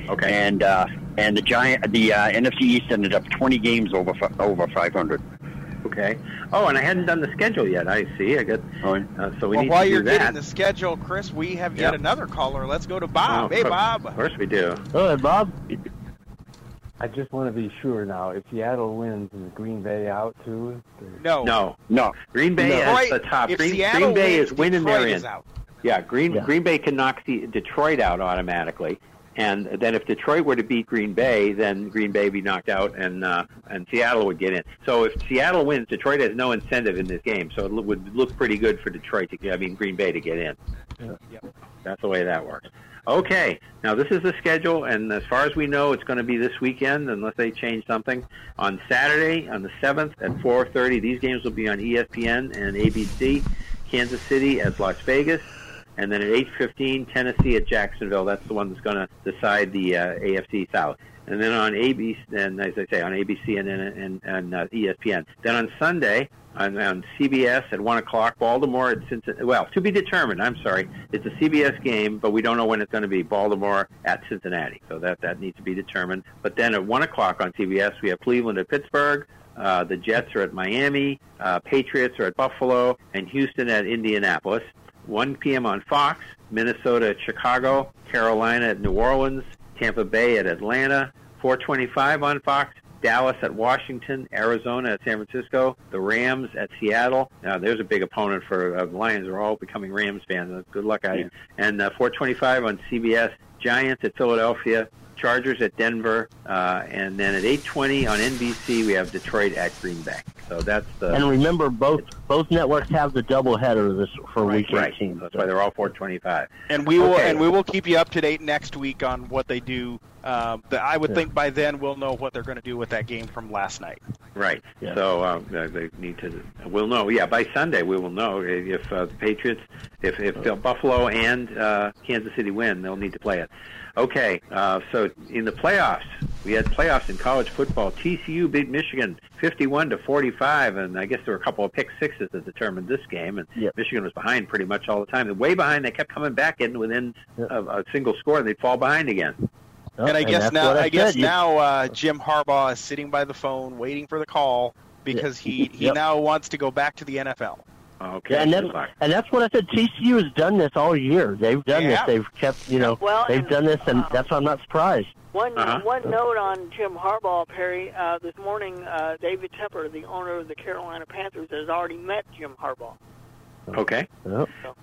Speaker 5: Okay.
Speaker 6: And uh, and the giant, the uh, NFC East ended up 20 games over fi- over 500.
Speaker 5: Okay. Oh, and I hadn't done the schedule yet. I see. I got. Uh, so we
Speaker 4: well,
Speaker 5: need
Speaker 4: while
Speaker 5: to do
Speaker 4: you're
Speaker 5: that.
Speaker 4: getting the schedule, Chris, we have yet
Speaker 5: Yep.
Speaker 4: another caller. Let's go to Bob.
Speaker 5: Oh,
Speaker 4: hey, Bob.
Speaker 5: Of course we do.
Speaker 9: Go ahead, Bob.
Speaker 18: I just want to be sure now. If Seattle wins, is Green Bay out too?
Speaker 4: No.
Speaker 5: No.
Speaker 6: No.
Speaker 5: Green Bay
Speaker 4: Detroit-
Speaker 5: is the top.
Speaker 4: if
Speaker 5: Green,
Speaker 4: Seattle
Speaker 5: Green Bay
Speaker 4: wins,
Speaker 5: is winning
Speaker 4: Detroit
Speaker 5: their
Speaker 4: is
Speaker 5: in.
Speaker 4: out.
Speaker 5: Yeah, Green
Speaker 9: Yeah.
Speaker 5: Green Bay can knock the, Detroit out automatically, and then if Detroit were to beat Green Bay, then Green Bay would be knocked out, and uh, and Seattle would get in. So if Seattle wins, Detroit has no incentive in this game, so it would look pretty good for Detroit to get, I mean Green Bay to get in. That's the way that works. Okay, now this is the schedule, and as far as we know, it's going to be this weekend, unless they change something. On Saturday, on the seventh at 4:30, these games will be on ESPN and ABC. Kansas City as Las Vegas, and then at 8:15, Tennessee at Jacksonville. That's the one that's going to decide the uh, AFC South. And then on ABC, and as I say, on ABC and and, and, and uh, ESPN. Then on Sunday, on, on CBS at one o'clock, Baltimore at Cincinnati. Well, to be determined. I'm sorry, it's a CBS game, but we don't know when it's going to be. Baltimore at Cincinnati, so that that needs to be determined. But then at one o'clock on CBS, we have Cleveland at Pittsburgh. Uh, the Jets are at Miami. Uh, Patriots are at Buffalo, and Houston at Indianapolis. 1 p.m. on Fox. Minnesota at Chicago. Carolina at New Orleans. Tampa Bay at Atlanta. 425 on Fox. Dallas at Washington, Arizona at San Francisco, the Rams at Seattle. Now, there's a big opponent for uh, the Lions. Are all becoming Rams fans. Uh, Good luck, guys. And uh, 425 on CBS. Giants at Philadelphia, Chargers at Denver, uh, and then at 8:20 on NBC we have Detroit at Green Bay. So that's the
Speaker 9: And remember, both both networks have the double header this for
Speaker 5: right,
Speaker 9: Week
Speaker 5: right.
Speaker 9: 18.
Speaker 5: That's why they're all 425.
Speaker 4: And we will
Speaker 5: Okay.
Speaker 4: and we will keep you up to date next week on what they do. Um, the, I would
Speaker 5: Yeah.
Speaker 4: think by then we'll know what they're going to do with that game from last night.
Speaker 5: Right. So um, uh, they need to. We'll know. Yeah, by Sunday we will know if uh, the Patriots, if if uh, Buffalo and uh, Kansas City win, they'll need to play it. Okay. Uh, so in the playoffs, we had playoffs in college football. TCU beat Michigan 51 to 45, and I guess there were a couple of pick sixes that determined this game. And Michigan was behind pretty much all the time. And way behind, they kept coming back, getting within a, a single score, and they'd fall behind again.
Speaker 4: and I guess now, I, guess now uh, Jim Harbaugh is sitting by the phone waiting for the call because he [LAUGHS] he
Speaker 9: Yep.
Speaker 4: now wants to go back to the NFL.
Speaker 5: Okay.
Speaker 9: And that's, and that's what I said. TCU has done this all year. They've done
Speaker 4: Yeah.
Speaker 9: this. They've kept, you know,
Speaker 8: Well,
Speaker 9: they've
Speaker 8: and,
Speaker 9: done this, and that's why I'm not surprised.
Speaker 8: One
Speaker 9: Uh-huh.
Speaker 8: one note on Jim Harbaugh, Perry. Uh, this morning, uh, David Tepper, the owner of the Carolina Panthers, has already met Jim Harbaugh.
Speaker 5: Okay.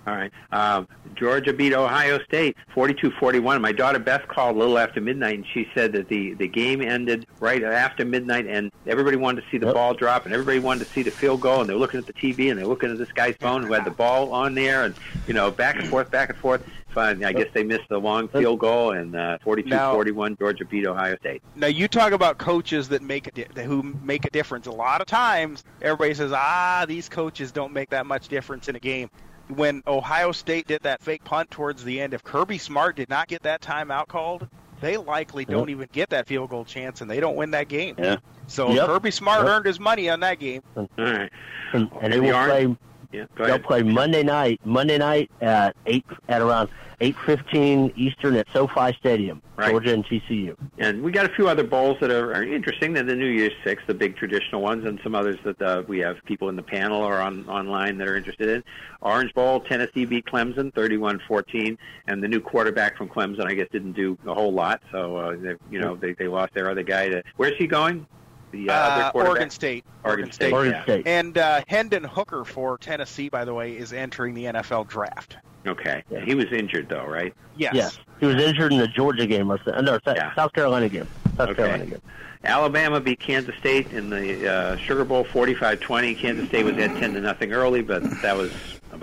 Speaker 5: All right. Um, Georgia beat Ohio State 42-41. My daughter Beth called a little after midnight, and she said that the, the game ended right after midnight, and everybody wanted to see the ball drop, and everybody wanted to see the field goal, and they're looking at the TV, and they're looking at this guy's phone who had the ball on there, and, you know, back and forth, back and forth. Fine. I guess they missed the long field goal, and uh, 42-41, Georgia beat Ohio State.
Speaker 4: Now you talk about coaches that make a di- who make a difference. A lot of times, everybody says, "Ah, these coaches don't make that much difference in a game." When Ohio State did that fake punt towards the end, if Kirby Smart did not get that timeout called, they likely don't even get that field goal chance, and they don't win that game.
Speaker 9: Yeah.
Speaker 4: So
Speaker 9: Yep.
Speaker 4: Kirby Smart
Speaker 9: Yep.
Speaker 4: earned his money on that game.
Speaker 5: All right.
Speaker 9: And, and they
Speaker 5: And
Speaker 9: will
Speaker 5: Orange-
Speaker 9: play.
Speaker 5: Yeah,
Speaker 9: They'll play Monday night. Monday night at eight at around eight fifteen Eastern at SoFi Stadium.
Speaker 5: Right.
Speaker 9: Georgia and TCU.
Speaker 5: And we got a few other bowls that are, are interesting. They're the New Year's Six, the big traditional ones, and some others that uh, we have people in the panel or on online that are interested in. Orange Bowl, Tennessee beat Clemson 31-14, and the new quarterback from Clemson, I guess, didn't do a whole lot. So, uh, they, you know, they, they lost their other guy to. Where's he going? The uh,
Speaker 4: Uh,
Speaker 5: other quarterback?
Speaker 4: Oregon State.
Speaker 5: Oregon State. yeah.
Speaker 4: And uh, Hendon Hooker for Tennessee, by the way, is entering the NFL draft.
Speaker 5: Okay. He was injured though, right?
Speaker 4: Yes.
Speaker 9: Yes. He was injured in the Georgia game or uh, no, South South Carolina game. South
Speaker 5: Okay.
Speaker 9: Carolina game.
Speaker 5: Alabama beat Kansas State in the uh, Sugar Bowl 45-20. Kansas State was at 10 to nothing early, but that was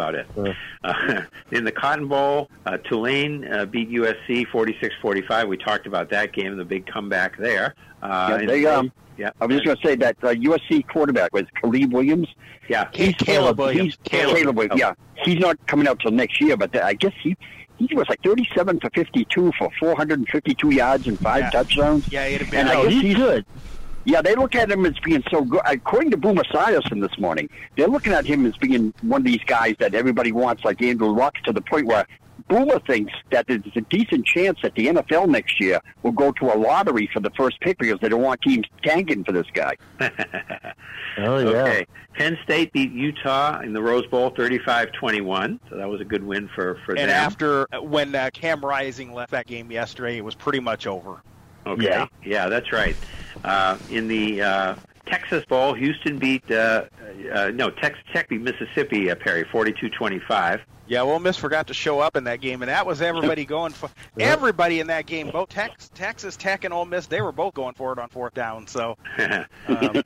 Speaker 5: about it. Uh, [LAUGHS] in the Cotton Bowl, uh, Tulane uh, beat USC 46-45. We talked about that game, the big comeback there. Uh,
Speaker 6: Yeah, they, um,
Speaker 5: yeah.
Speaker 6: I was just going to say that uh, USC quarterback was Caleb Williams.
Speaker 5: Yeah,
Speaker 6: he's
Speaker 4: Caleb Williams.
Speaker 6: He's Caleb, Williams. Yeah, he's not coming out till next year, but I guess he he was like 37 for 52 for 452 yards and five
Speaker 4: Yeah.
Speaker 6: touchdowns.
Speaker 4: Yeah, he'd have been.
Speaker 6: And I
Speaker 9: Oh,
Speaker 6: guess
Speaker 9: he's
Speaker 6: he's
Speaker 9: good.
Speaker 6: Yeah, they look at him as being so good. According to Boomer Esiason this morning, they're looking at him as being one of these guys that everybody wants, like Andrew Luck, to the point where Boomer thinks that there's a decent chance that the NFL next year will go to a lottery for the first pick because they don't want teams tanking for this guy. [LAUGHS]
Speaker 9: Oh yeah.
Speaker 5: Okay. Penn State beat Utah in the Rose Bowl 35-21, so that was a good win for for
Speaker 4: And
Speaker 5: them.
Speaker 4: after when uh, Cam Rising left that game yesterday, it was pretty much over.
Speaker 5: Okay.
Speaker 9: Yeah.
Speaker 5: that's right. Uh, in the uh, Texas Bowl, Houston beat uh, uh, no Texas Tech beat Mississippi. Uh, Perry 42-25.
Speaker 4: Yeah, Ole Miss forgot to show up in that game, and that was everybody going for everybody in that game. Both Tex, Texas Tech and Ole Miss, they were both going for it on fourth down. So [LAUGHS] um,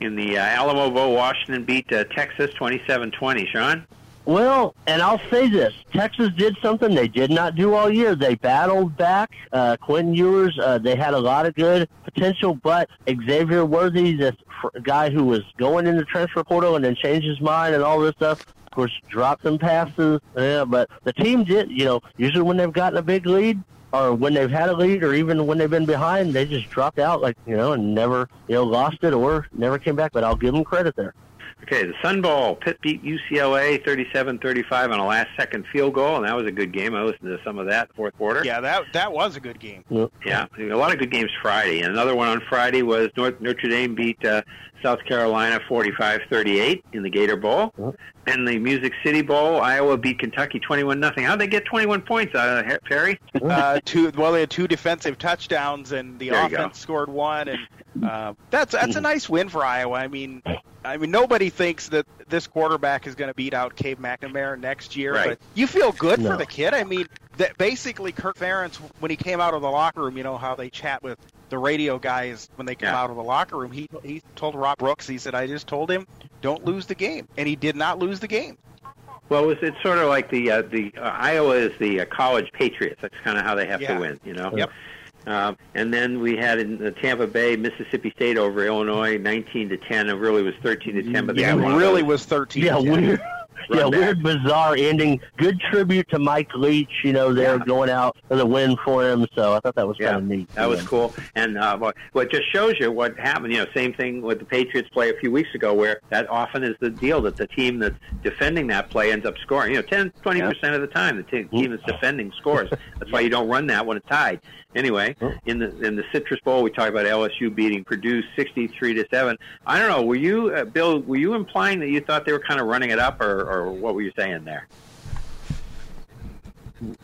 Speaker 5: in the uh, Alamo Bowl, Washington beat uh, Texas 27-20. Sean.
Speaker 9: Well, and I'll say this: Texas did something they did not do all year. They battled back. Uh, Quentin Ewers, uh, they had a lot of good potential, but Xavier Worthy, this fr- guy who was going in the transfer portal and then changed his mind and all this stuff, of course, dropped some passes. Yeah, but the team did. You know, usually when they've gotten a big lead. Or when they've had a lead, or even when they've been behind, they just dropped out, like you know, and never, you know, lost it or never came back. But I'll give them credit there.
Speaker 5: Okay, the Sun Bowl, Pitt beat UCLA 37-35 on a last-second field goal, and that was a good game. I listened to some of that fourth quarter.
Speaker 4: yeah, that that was a good game.
Speaker 5: Yeah, a lot of good games Friday. And another one on Friday was North, Notre Dame beat uh, South Carolina 45-38 in the Gator Bowl. And the Music City Bowl, Iowa beat Kentucky 21 nothing. How'd they get 21 points, uh, He- Perry? [LAUGHS]
Speaker 4: Uh, two well, they had two defensive touchdowns, and the
Speaker 5: There
Speaker 4: offense scored one, and [LAUGHS] uh, that's that's a nice win for Iowa. I mean, I mean nobody thinks that this quarterback is going to beat out Cade McNamara next year,
Speaker 5: Right.
Speaker 4: but you feel good
Speaker 9: No.
Speaker 4: for the kid. I mean, that basically Kirk Ferentz when he came out of the locker room, you know how they chat with the radio guys when they come
Speaker 5: Yeah.
Speaker 4: out of the locker room. He he told Rob Brooks, he said, "I just told him don't lose the game," and he did not lose the game.
Speaker 5: Well, it's, it's sort of like the uh, the uh, Iowa is the uh, college Patriots. That's kind of how they have
Speaker 4: Yeah.
Speaker 5: to win, you know.
Speaker 4: Yep.
Speaker 5: Um, and then we had in uh, Tampa Bay, Mississippi State over Illinois, 19 to 10. It really was 13 to 10, but
Speaker 4: Yeah, it really was 13.
Speaker 9: Yeah,
Speaker 5: Yeah.
Speaker 9: weird. Yeah,
Speaker 5: back.
Speaker 9: weird, bizarre ending. Good tribute to Mike Leach. You know, they're going out with a win for him. So I thought that was
Speaker 5: Yeah,
Speaker 9: kind of neat.
Speaker 5: That was cool, and uh, what what just shows you what happened. You know, same thing with the Patriots play a few weeks ago, where that often is the deal that the team that's defending that play ends up scoring. You know, 10, 20 percent of the time, the te- team that's defending scores. That's why you don't run that when it's tied. Anyway, in the in the Citrus Bowl, we talked about LSU beating Purdue sixty-three to seven. I don't know. Were you, uh, Bill? Were you implying that you thought they were kind of running it up, or, or what were you saying there?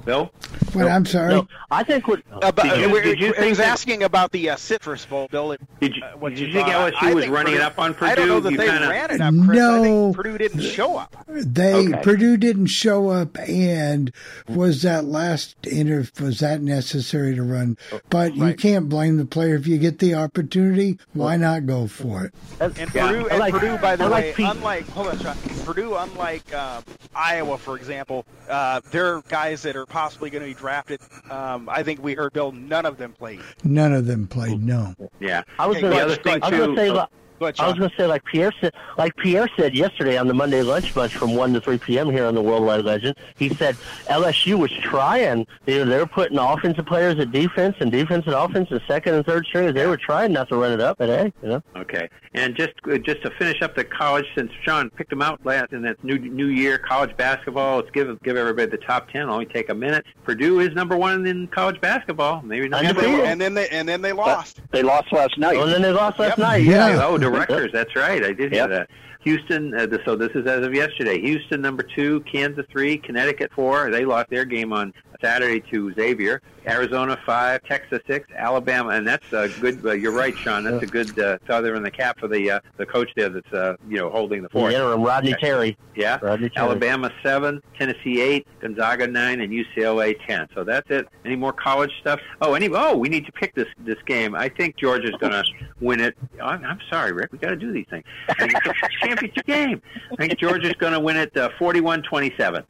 Speaker 5: Bill?
Speaker 7: What? I'm sorry.
Speaker 9: No, I think what
Speaker 4: About,
Speaker 5: Did you- did you
Speaker 4: I
Speaker 5: think
Speaker 4: was
Speaker 5: that-
Speaker 4: asking about the uh, Citrus Bowl, Bill. It-
Speaker 5: Did you,
Speaker 4: uh, what
Speaker 5: did you
Speaker 4: you
Speaker 5: think. LSU
Speaker 4: I
Speaker 5: was
Speaker 4: think
Speaker 5: running it up on Purdue?
Speaker 4: I don't know that
Speaker 5: You
Speaker 4: they
Speaker 5: kinda-
Speaker 4: ran it up, Chris. I
Speaker 7: No.
Speaker 4: think Purdue didn't show up.
Speaker 7: They
Speaker 5: Okay.
Speaker 7: Purdue didn't show up, and was that last inter was that necessary to run? But you can't blame the player if you get the opportunity. Why not go for it?
Speaker 4: And
Speaker 9: Yeah.
Speaker 4: Purdue, and
Speaker 9: like-
Speaker 4: Purdue, by the
Speaker 9: I like
Speaker 4: way,
Speaker 9: Pete.
Speaker 4: unlike hold on, Sean, Purdue, unlike uh, Iowa, for example, uh, they're guys that are possibly going to be drafted. Um, I think we heard Bill. None of them played.
Speaker 7: None of them played. No.
Speaker 5: Yeah.
Speaker 9: I was
Speaker 4: Okay,
Speaker 9: gonna,
Speaker 4: go
Speaker 5: the other thing
Speaker 9: I was
Speaker 5: too.
Speaker 9: gonna say, like,
Speaker 4: Go ahead,
Speaker 9: I was going to say, like Pierre said, like Pierre said yesterday on the Monday Lunch Bunch from one to three p.m. here on the Worldwide Legend. He said LSU was trying. You know, they were putting offensive players at defense and defense at offense and second and third stringers. They were trying not to run it up, but hey, you know.
Speaker 5: Okay, and just uh, just to finish up the college, since Sean picked them out last in that new new year college basketball, let's give give everybody the top ten. It'll only take a minute. Purdue is number one in college basketball. Maybe not.
Speaker 4: and,
Speaker 9: Undefeated.
Speaker 4: they, and then they and then they lost.
Speaker 6: They lost last night.
Speaker 9: Oh, and then they lost last
Speaker 4: Yep.
Speaker 9: night.
Speaker 7: Yeah.
Speaker 5: Oh, directors. That's right. I did hear
Speaker 6: Yep.
Speaker 5: that. Houston. Uh, so this is as of yesterday. Houston number two, Kansas three, Connecticut four. They lost their game on Saturday to Xavier. Arizona five, Texas six, Alabama, and that's a good. Uh, you're right, Sean. That's a good uh, feather in the cap for the uh, the coach there that's uh, you know holding the
Speaker 9: The
Speaker 5: fort.
Speaker 9: interim Rodney Terry.
Speaker 5: Yeah.
Speaker 9: Rodney Terry.
Speaker 5: Alabama seven, Tennessee eight, Gonzaga nine, and UCLA ten. So that's it. Any more college stuff? Oh, any? Oh, we need to pick this this game. I think Georgia's going to win it. I'm, I'm sorry, Rick. We got to do these things. I think It's a championship game. I think Georgia's going to win it uh, 41-27.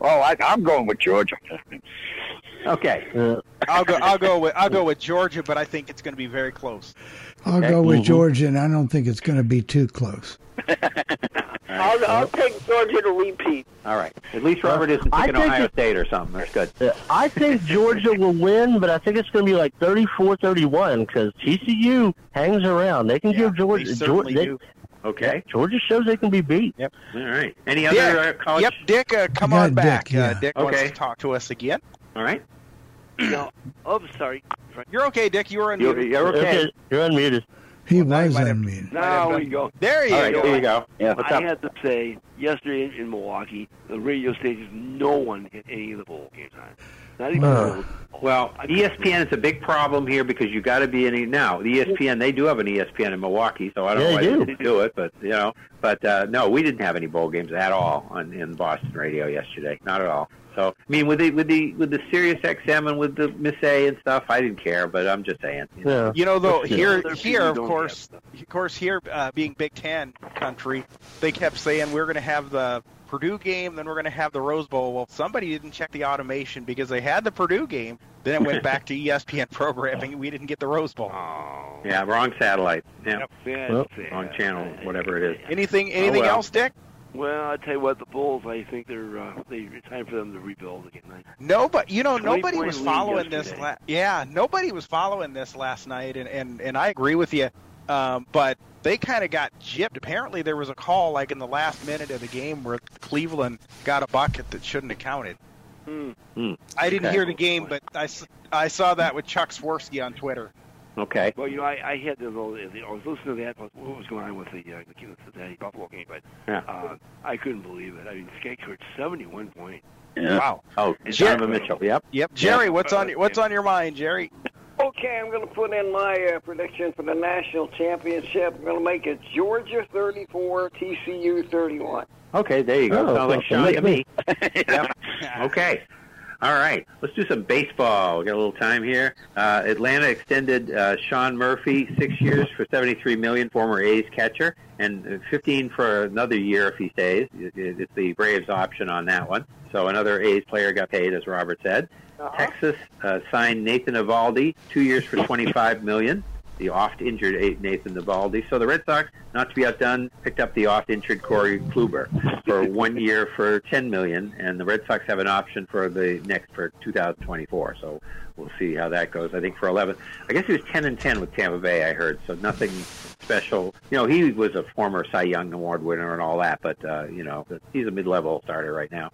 Speaker 6: Oh, I, I'm going with Georgia.
Speaker 5: Okay.
Speaker 9: Uh,
Speaker 4: I'll go. I'll go with. I'll go with Georgia, but I think it's going to be very close.
Speaker 7: I'll
Speaker 5: Okay.
Speaker 7: go with
Speaker 9: Mhm.
Speaker 7: Georgia, and I don't think it's going to be too close. [LAUGHS]
Speaker 8: I'll, I'll take Georgia to repeat.
Speaker 5: All right. At least Robert isn't
Speaker 9: I
Speaker 5: picking Ohio
Speaker 9: it-
Speaker 5: State or something. That's good.
Speaker 9: uh, I think Georgia will win, but I think it's going to be like 34-31 because TCU hangs around. They can
Speaker 4: Yeah,
Speaker 9: give Georgia.
Speaker 4: certainly
Speaker 9: Georgia
Speaker 4: do.
Speaker 5: Okay.
Speaker 9: Georgia shows they can be beat.
Speaker 4: Yep.
Speaker 5: All right. Any other
Speaker 4: Yeah.
Speaker 5: uh, college?
Speaker 4: Yep, Dick, uh, come
Speaker 7: Yeah,
Speaker 4: on back.
Speaker 7: Dick, yeah.
Speaker 4: Uh, Dick wants
Speaker 5: Okay.
Speaker 4: to talk to us again.
Speaker 5: All right.
Speaker 14: No. Oh, sorry.
Speaker 4: You're okay, Dick. You were in.
Speaker 5: You're, you're okay.
Speaker 9: Okay, you're unmuted.
Speaker 7: He
Speaker 4: Well,
Speaker 7: was
Speaker 4: you might have-
Speaker 7: unmuted.
Speaker 14: Now we go.
Speaker 4: There you
Speaker 5: All right.
Speaker 4: go.
Speaker 5: There you go.
Speaker 6: Yeah.
Speaker 5: What's
Speaker 14: I
Speaker 5: up?
Speaker 14: had to say, yesterday in, in Milwaukee, the radio stations, no one hit any of the bowl games on. Not even
Speaker 9: Uh.
Speaker 5: Well, ESPN is a big problem here because you got to be in it now. The ESPN they do have an ESPN in Milwaukee, so I don't
Speaker 9: Yeah,
Speaker 5: know why
Speaker 9: they
Speaker 5: they
Speaker 9: do.
Speaker 5: didn't do it, but you know, but uh, no, we didn't have any bowl games at all on in Boston radio yesterday, not at all. So I mean, with the with the with the Sirius XM and with the Miss A and stuff, I didn't care, but I'm just saying. you know.
Speaker 9: Yeah.
Speaker 4: You know, though,
Speaker 9: Yeah.
Speaker 4: here,
Speaker 14: Other
Speaker 4: here, of course, of course, here, uh, being Big Ten country, they kept saying we're going to have the Purdue game, then we're going to have the Rose Bowl. Well, somebody didn't check the automation because they had the Purdue game, then it went [LAUGHS] back to ESPN programming. We didn't get the Rose Bowl.
Speaker 14: Oh.
Speaker 5: Yeah, wrong satellite. Yeah,
Speaker 14: That's
Speaker 9: Well,
Speaker 5: wrong channel, whatever it is.
Speaker 4: Anything, anything
Speaker 5: well.
Speaker 4: else, Dick?
Speaker 14: Well, I tell you what, the Bulls. I think they're uh, they it's time for them to rebuild again.
Speaker 4: No, but you know, nobody was following this.
Speaker 14: yesterday.
Speaker 4: La- yeah, nobody was following this last night, and and and I agree with you. Um, but they kind of got gypped. Apparently, there was a call like in the last minute of the game where Cleveland got a bucket that shouldn't have counted.
Speaker 14: Hmm.
Speaker 4: I didn't
Speaker 5: Okay.
Speaker 4: hear the game, but I, I saw that with Chuck Swirsky on Twitter.
Speaker 5: Okay.
Speaker 14: Well, you know, I, I had to know. I was listening to that. What was going on with the uh, the Kansas City Buffalo game? But
Speaker 5: Yeah.
Speaker 14: uh, I couldn't believe it. I mean, Skate scored seventy-one points.
Speaker 6: Yeah.
Speaker 4: Wow.
Speaker 5: Oh,
Speaker 4: Jer-
Speaker 5: Donovan Mitchell. Yep.
Speaker 4: Yep, Jerry, what's on what's on your mind, Jerry?
Speaker 17: Okay, I'm going to put in my uh, prediction for the national championship. I'm going to make it Georgia 34, TCU 31.
Speaker 5: Okay, there you go.
Speaker 9: Oh,
Speaker 5: Sounds like
Speaker 9: well,
Speaker 5: Sean to
Speaker 9: make
Speaker 5: me. [LAUGHS] Yep. [LAUGHS] Okay. All right, let's do some baseball. We got a little time here. Uh, Atlanta extended uh, Sean Murphy six years for seventy-three million, former A's catcher, and fifteen for another year if he stays. It's the Braves option on that one. So another A's player got paid, as Robert said.
Speaker 8: Uh-huh.
Speaker 5: Texas uh, signed Nathan Eovaldi two years for twenty-five million. The oft-injured Nathan Eovaldi. So the Red Sox, not to be outdone, picked up the oft-injured Corey Kluber for [LAUGHS] one year for ten million, and the Red Sox have an option for the next for 2024. So we'll see how that goes. I think for 11, I guess he was 10 and 10 with Tampa Bay. I heard so nothing special. You know, he was a former Cy Young Award winner and all that, but uh, you know, he's a mid-level starter right now.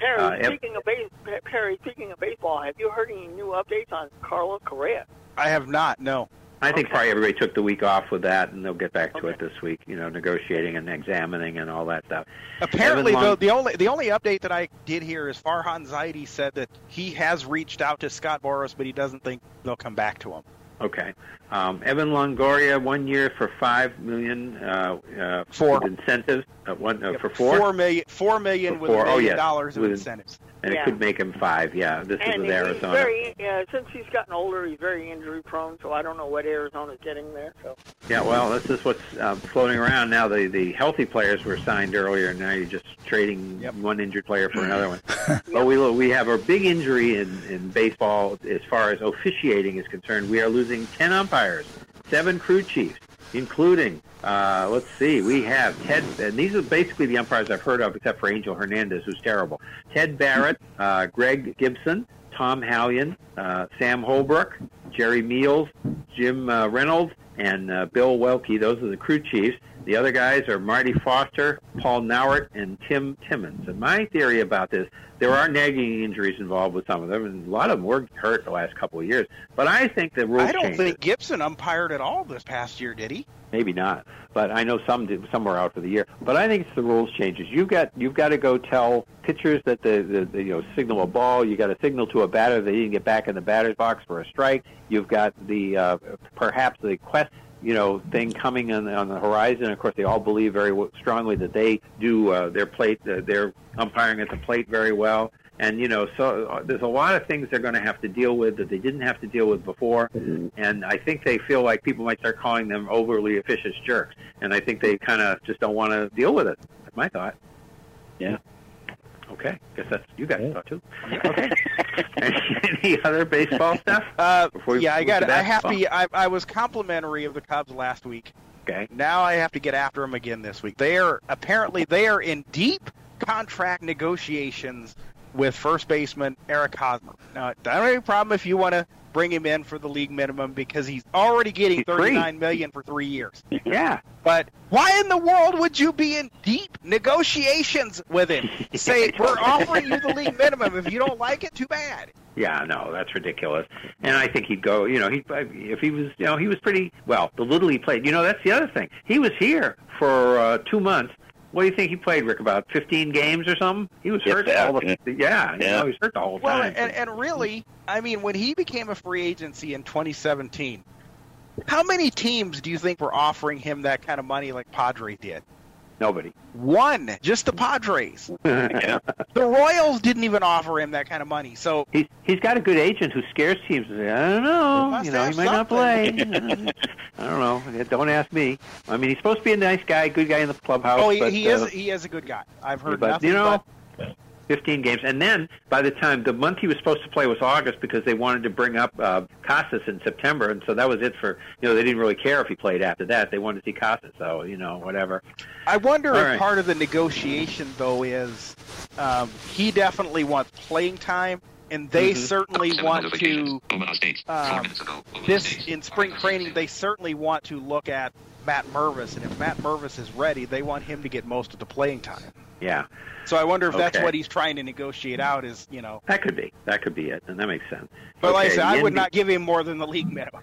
Speaker 8: Perry,
Speaker 5: Uh, Ev-
Speaker 8: speaking of base, Perry, speaking of baseball, have you heard any new updates on Carlos Correa?
Speaker 4: I have not. No.
Speaker 5: I think probably everybody took the week off with that, and they'll get back to it this week. You know, negotiating and examining and all that stuff.
Speaker 4: Apparently,
Speaker 5: Evan
Speaker 4: though, the only the only update that I did hear is Farhan Zaidi said that he has reached out to Scott Boras, but he doesn't think they'll come back to him.
Speaker 5: Okay. Um, Evan Longoria, one year for five million uh, uh, with incentives. Uh, one uh, for four.
Speaker 4: Four million, four million
Speaker 5: For
Speaker 4: with a
Speaker 5: Oh,
Speaker 4: million
Speaker 5: yes.
Speaker 4: dollars of
Speaker 5: With-
Speaker 4: incentives.
Speaker 5: and
Speaker 8: Yeah.
Speaker 5: it could make him five. Yeah, this is with Arizona.
Speaker 8: very, uh, since he's gotten older, he's very injury prone. So I don't know what Arizona's getting there. So
Speaker 5: Yeah, well, this is what's uh, floating around now. The the healthy players were signed earlier, and now you're just trading one injured player for another one. [LAUGHS] But we we have a big injury in in baseball as far as officiating is concerned. We are losing ten umpires, seven crew chiefs, including. Uh, let's see. We have Ted, and these are basically the umpires I've heard of, except for Angel Hernandez, who's terrible. Ted Barrett, uh, Greg Gibson, Tom Hallion, uh, Sam Holbrook, Jerry Meals, Jim uh, Reynolds, and uh, Bill Welke. Those are the crew chiefs. The other guys are Marty Foster, Paul Nauert, and Tim Timmons. And my theory about this, there are nagging injuries involved with some of them, and a lot of them were hurt the last couple of years. But I think the rules
Speaker 4: I don't
Speaker 5: changes.
Speaker 4: think Gibson umpired at all this past year, did he?
Speaker 5: Maybe not, but I know some did, some were out for the year. But I think it's the rules changes. You've got you've got to go tell pitchers that the, the, the you know signal a ball. You got to signal to a batter that he can get back in the batter's box for a strike. You've got the uh, perhaps the quest you know thing coming on, on the horizon. Of course, they all believe very w- strongly that they do uh, their plate, uh, their umpiring at the plate very well. And you know, so uh, there's a lot of things they're going to have to deal with that they didn't have to deal with before. And I think they feel like people might start calling them overly officious jerks. And I think they kind of just don't want to deal with it. That's my thought.
Speaker 9: Yeah.
Speaker 5: Okay, guess that's you guys thought too. [LAUGHS] Okay. [LAUGHS] Any other baseball stuff?
Speaker 4: Uh, yeah, I got. I have to.
Speaker 5: basketball?
Speaker 4: be- I, I was complimentary of the Cubs last week.
Speaker 5: Okay.
Speaker 4: Now I have to get after them again this week. They are apparently they are in deep contract negotiations with first baseman Eric Hosmer. Now, I don't have any problem if you want to bring him in for the league minimum because he's already getting thirty nine million for three years.
Speaker 5: Yeah.
Speaker 4: But why in the world would you be in deep negotiations with him? [LAUGHS] Say we're offering you the league minimum. If you don't like it, too bad.
Speaker 5: Yeah, no, that's ridiculous. And I think he'd go. You know, he if he was, you know, he was pretty well. The little he played, you know, that's the other thing. He was here for uh, two months. What do you think he played, Rick? About fifteen games or something? He was hurt.
Speaker 6: that.
Speaker 5: all the, yeah, you know, he was hurt the whole
Speaker 4: Well,
Speaker 5: time.
Speaker 4: and, and really, I mean, when he became a free agency in 2017, how many teams do you think were offering him that kind of money like Padre did?
Speaker 5: Nobody.
Speaker 4: One, just the Padres. [LAUGHS] The Royals didn't even offer him that kind of money. So
Speaker 5: He's he's got a good agent who scares teams. I don't know. You know, he might not play. [LAUGHS] I don't know. Don't ask me. I mean, he's supposed to be a nice guy, good guy in the clubhouse.
Speaker 4: oh, he,
Speaker 5: but,
Speaker 4: he
Speaker 5: uh,
Speaker 4: is he is a good guy. I've heard
Speaker 5: but
Speaker 4: nothing
Speaker 5: you know,
Speaker 4: but
Speaker 5: 15 games, and then by the time the month he was supposed to play was August because they wanted to bring up uh, Casas in September, and so that was it for you know they didn't really care if he played after that. They wanted to see Casas, so you know whatever.
Speaker 4: I wonder
Speaker 5: All
Speaker 4: if
Speaker 5: right.
Speaker 4: part of the negotiation though is um, he definitely wants playing time, and they
Speaker 5: Mhm.
Speaker 4: certainly want to.
Speaker 19: Omaha State. Four
Speaker 4: Um,
Speaker 19: minutes ago. Omaha
Speaker 4: this in spring training, they certainly want to look at Matt Mervis, and if Matt Mervis is ready, they want him to get most of the playing time.
Speaker 5: Yeah,
Speaker 4: So I wonder if that's what he's trying to negotiate out. Is you know,
Speaker 5: that could be that could be it, and that makes sense.
Speaker 4: but like I said, I would
Speaker 5: NB
Speaker 4: not give him more than the league minimum.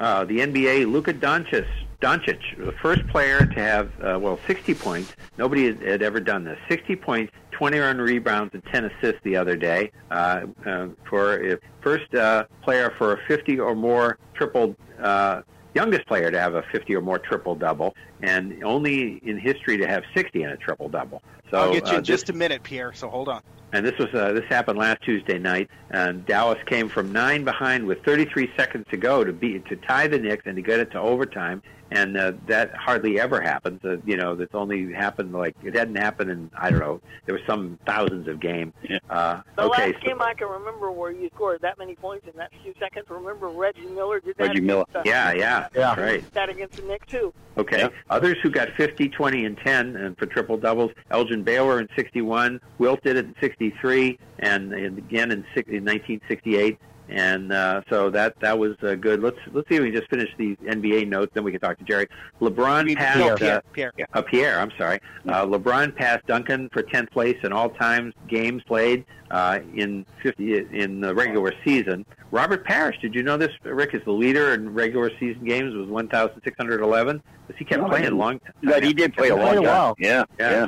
Speaker 5: Uh, the NBA, Luka Doncic, Doncic, the first player to have uh, well 60 points. Nobody had, had ever done this. 60 points, 20 run rebounds, and 10 assists the other day. Uh, uh, for first uh, player for a 50 or more triple. Uh, Youngest player to have a 50 or more triple double, and only in history to have 60 in a triple double. So
Speaker 4: I'll get you
Speaker 5: uh,
Speaker 4: in just a minute, Pierre. So hold on.
Speaker 5: and this was uh, this happened last Tuesday night. And Dallas came from nine behind with 33 seconds to go to beat to tie the Knicks and to get it to overtime and uh, that hardly ever happens. Uh, you know, that's only happened like it hadn't happened in I don't know. There were some thousands of games. Uh,
Speaker 8: The
Speaker 5: okay,
Speaker 8: last game I can remember where you scored that many points in that few seconds. Remember Reggie Miller did that.
Speaker 5: Reggie Miller.
Speaker 8: against,
Speaker 5: Yeah, yeah, yeah. Right.
Speaker 8: That against the Knicks too.
Speaker 5: Okay. Others who got 50, 20, and 10 and for triple doubles, Elgin Baylor in 61, Wilt did it in 63, and, again in, in 1968. And uh, so that that was uh, good. Let's let's see if we can just finish these NBA notes, then we can talk to Jerry. LeBron passed
Speaker 4: no,
Speaker 5: uh,
Speaker 4: Pierre, Pierre,
Speaker 5: uh, Pierre, I'm sorry. Uh, LeBron passed Duncan for 10th place in all-time games played uh, in 50 in the regular season. Robert Parish, did you know this? Rick is the leader in regular season games with 1,611. Because he kept
Speaker 6: No,
Speaker 5: playing a long time.
Speaker 6: But he did play a long time. Yeah, yeah.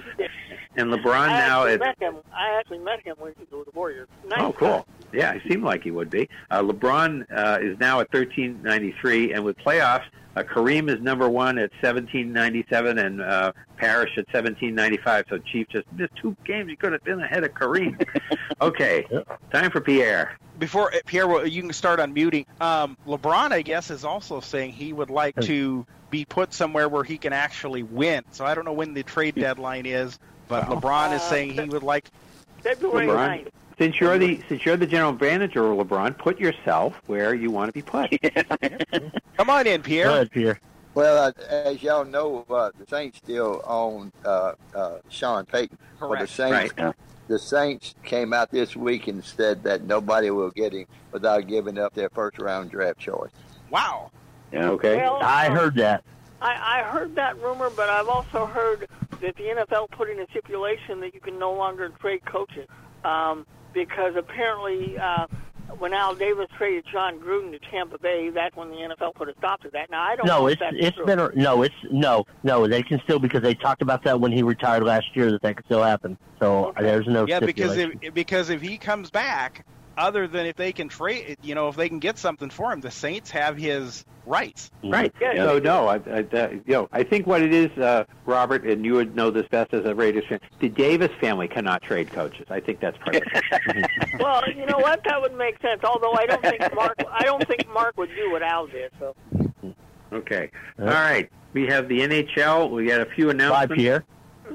Speaker 5: And LeBron
Speaker 8: I
Speaker 5: now
Speaker 8: actually
Speaker 5: is
Speaker 8: met him. I actually met him when he was with the Warriors. Nice
Speaker 5: Oh, cool. Yeah, it seemed like he would be. Uh, LeBron uh, is now at 1393, and with playoffs, uh, Kareem is number one at 1797, and uh, Parish at 1795. So Chief just missed two games. He could have been ahead of Kareem. [LAUGHS] okay, time for Pierre.
Speaker 4: Before uh, Pierre, well, you can start unmuting. Um, LeBron, I guess, is also saying he would like to be put somewhere where he can actually win. So I don't know when the trade deadline is, but LeBron is saying he would like.
Speaker 8: February
Speaker 5: LeBron, since you're the since you're the general manager, LeBron, put yourself where you want to be put. [LAUGHS]
Speaker 4: Come on in, Pierre.
Speaker 9: Pierre.
Speaker 16: Well, uh, as y'all know, uh, the Saints still own uh, uh, Sean Payton. But the
Speaker 4: Correct.
Speaker 16: Saints,
Speaker 5: Right.
Speaker 16: the Saints came out this week and said that nobody will get him without giving up their first round draft choice.
Speaker 4: Wow.
Speaker 5: Yeah. Okay.
Speaker 8: Well,
Speaker 9: I heard that.
Speaker 8: I, I heard that rumor, but I've also heard that the NFL put in a stipulation that you can no longer trade coaches um, because apparently uh, when Al Davis traded Jon Gruden to Tampa Bay, that's when the NFL put a stop to that. Now I don't know
Speaker 9: No,
Speaker 8: if
Speaker 9: it's
Speaker 8: that's
Speaker 9: it's
Speaker 8: true.
Speaker 9: been a, no, it's no, no. They can still because they talked about that when he retired last year that that could still happen. So there's no
Speaker 4: Yeah, because if because if he comes back, other than if they can trade, you know, if they can get something for him, the Saints have his rights.
Speaker 5: Right. So no, I, I, uh, you know, I think what it is, uh, Robert, and you would know this best as a Raiders fan. The Davis family cannot trade coaches. I think that's part of it.
Speaker 8: well, you know what? That would make sense. Although I don't think Mark, I don't think Mark would do what Al did. So
Speaker 5: Okay. All right. We have the NHL. We got a few announcements.
Speaker 9: Pierre.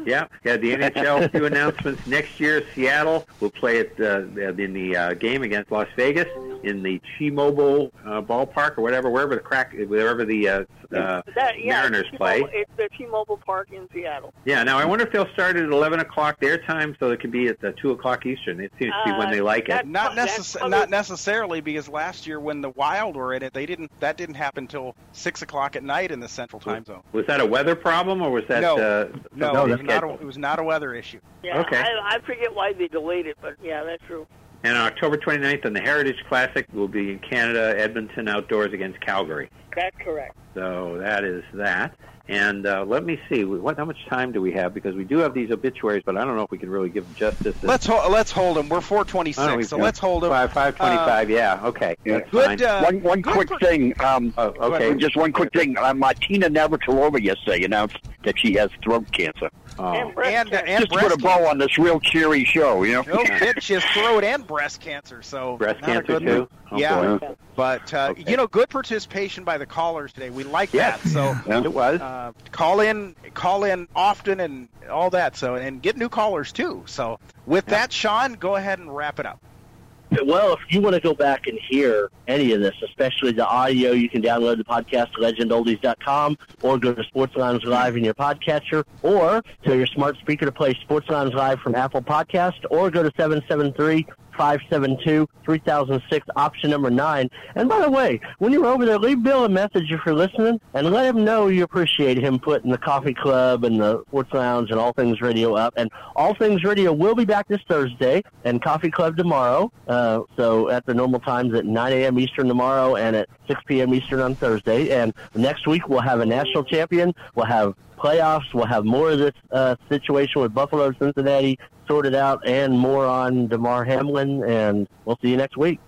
Speaker 5: Yeah, yeah. The NHL. Few [LAUGHS] announcements. Next year, Seattle will play at uh, in the uh, game against Las Vegas in the T-Mobile uh, ballpark or whatever, wherever the crack, wherever the uh, uh,
Speaker 8: that yeah,
Speaker 5: Mariners play.
Speaker 8: It's the T-Mobile Park in Seattle.
Speaker 5: Yeah. Now I wonder if they'll start at eleven o'clock their time, so it can be at uh, two o'clock Eastern. It seems to be when they like it.
Speaker 4: Not necess- not necessarily because last year when the Wild were in it, they didn't. That didn't happen until six o'clock at night in the Central Time Zone.
Speaker 5: Was that a weather problem or was that
Speaker 4: no,
Speaker 5: uh,
Speaker 4: no,
Speaker 5: something
Speaker 4: it was not. A, it was not a weather issue.
Speaker 8: Yeah,
Speaker 5: Okay.
Speaker 8: I, I forget why they delayed it, but yeah, that's true.
Speaker 5: And on October 29th on the Heritage Classic will be in Canada, Edmonton outdoors against Calgary.
Speaker 8: That's correct.
Speaker 5: So that is that. And uh, let me see, what how much time do we have? Because we do have these obituaries, but I don't know if we can really give them justice.
Speaker 4: Let's hold. Let's hold them. We're four twenty
Speaker 5: I know,
Speaker 4: so let's hold them.
Speaker 5: Five five twenty five. yeah. Okay. That's fine.
Speaker 4: Good. Uh,
Speaker 6: one one
Speaker 4: good
Speaker 6: quick
Speaker 4: for-
Speaker 6: thing. Um,
Speaker 5: Oh, okay.
Speaker 6: Just one quick thing. Uh, Martina Navratilova yesterday announced that she has throat cancer.
Speaker 5: Oh.
Speaker 8: And breast
Speaker 4: and, uh,
Speaker 8: cancer.
Speaker 4: and
Speaker 6: Just to put a bow on this real cheery show, you know.
Speaker 4: No kid, she has throat and breast cancer. So
Speaker 5: Breast cancer too. Oh,
Speaker 4: yeah,
Speaker 5: boy.
Speaker 4: but uh,
Speaker 5: Okay.
Speaker 4: you know, good participation by the callers today. We like
Speaker 5: Yes.
Speaker 4: that. So [LAUGHS]
Speaker 5: Yeah. It was.
Speaker 4: uh, call in, call in often, and all that. So and get new callers too. So with that, Sean, go ahead and wrap it up.
Speaker 9: Well, if you want to go back and hear any of this, especially the audio, you can download the podcast legendoldies.com or go to Sports Lounge Live in your podcatcher or to your smart speaker to play Sports Lounge Live from Apple Podcast or go to 773 572 3006, option number nine. And by the way, when you're over there, leave Bill a message if you're listening and let him know you appreciate him putting the coffee club and the sports lounge and all things radio up. And all things radio will be back this Thursday and coffee club tomorrow. Uh, so at the normal times at 9 a.m. Eastern tomorrow and at 6 p.m. Eastern on Thursday. And next week we'll have a national champion. We'll have playoffs. We'll have more of this uh, situation with Buffalo, and Cincinnati sorted out, and more on Damar Hamlin. And we'll see you next week.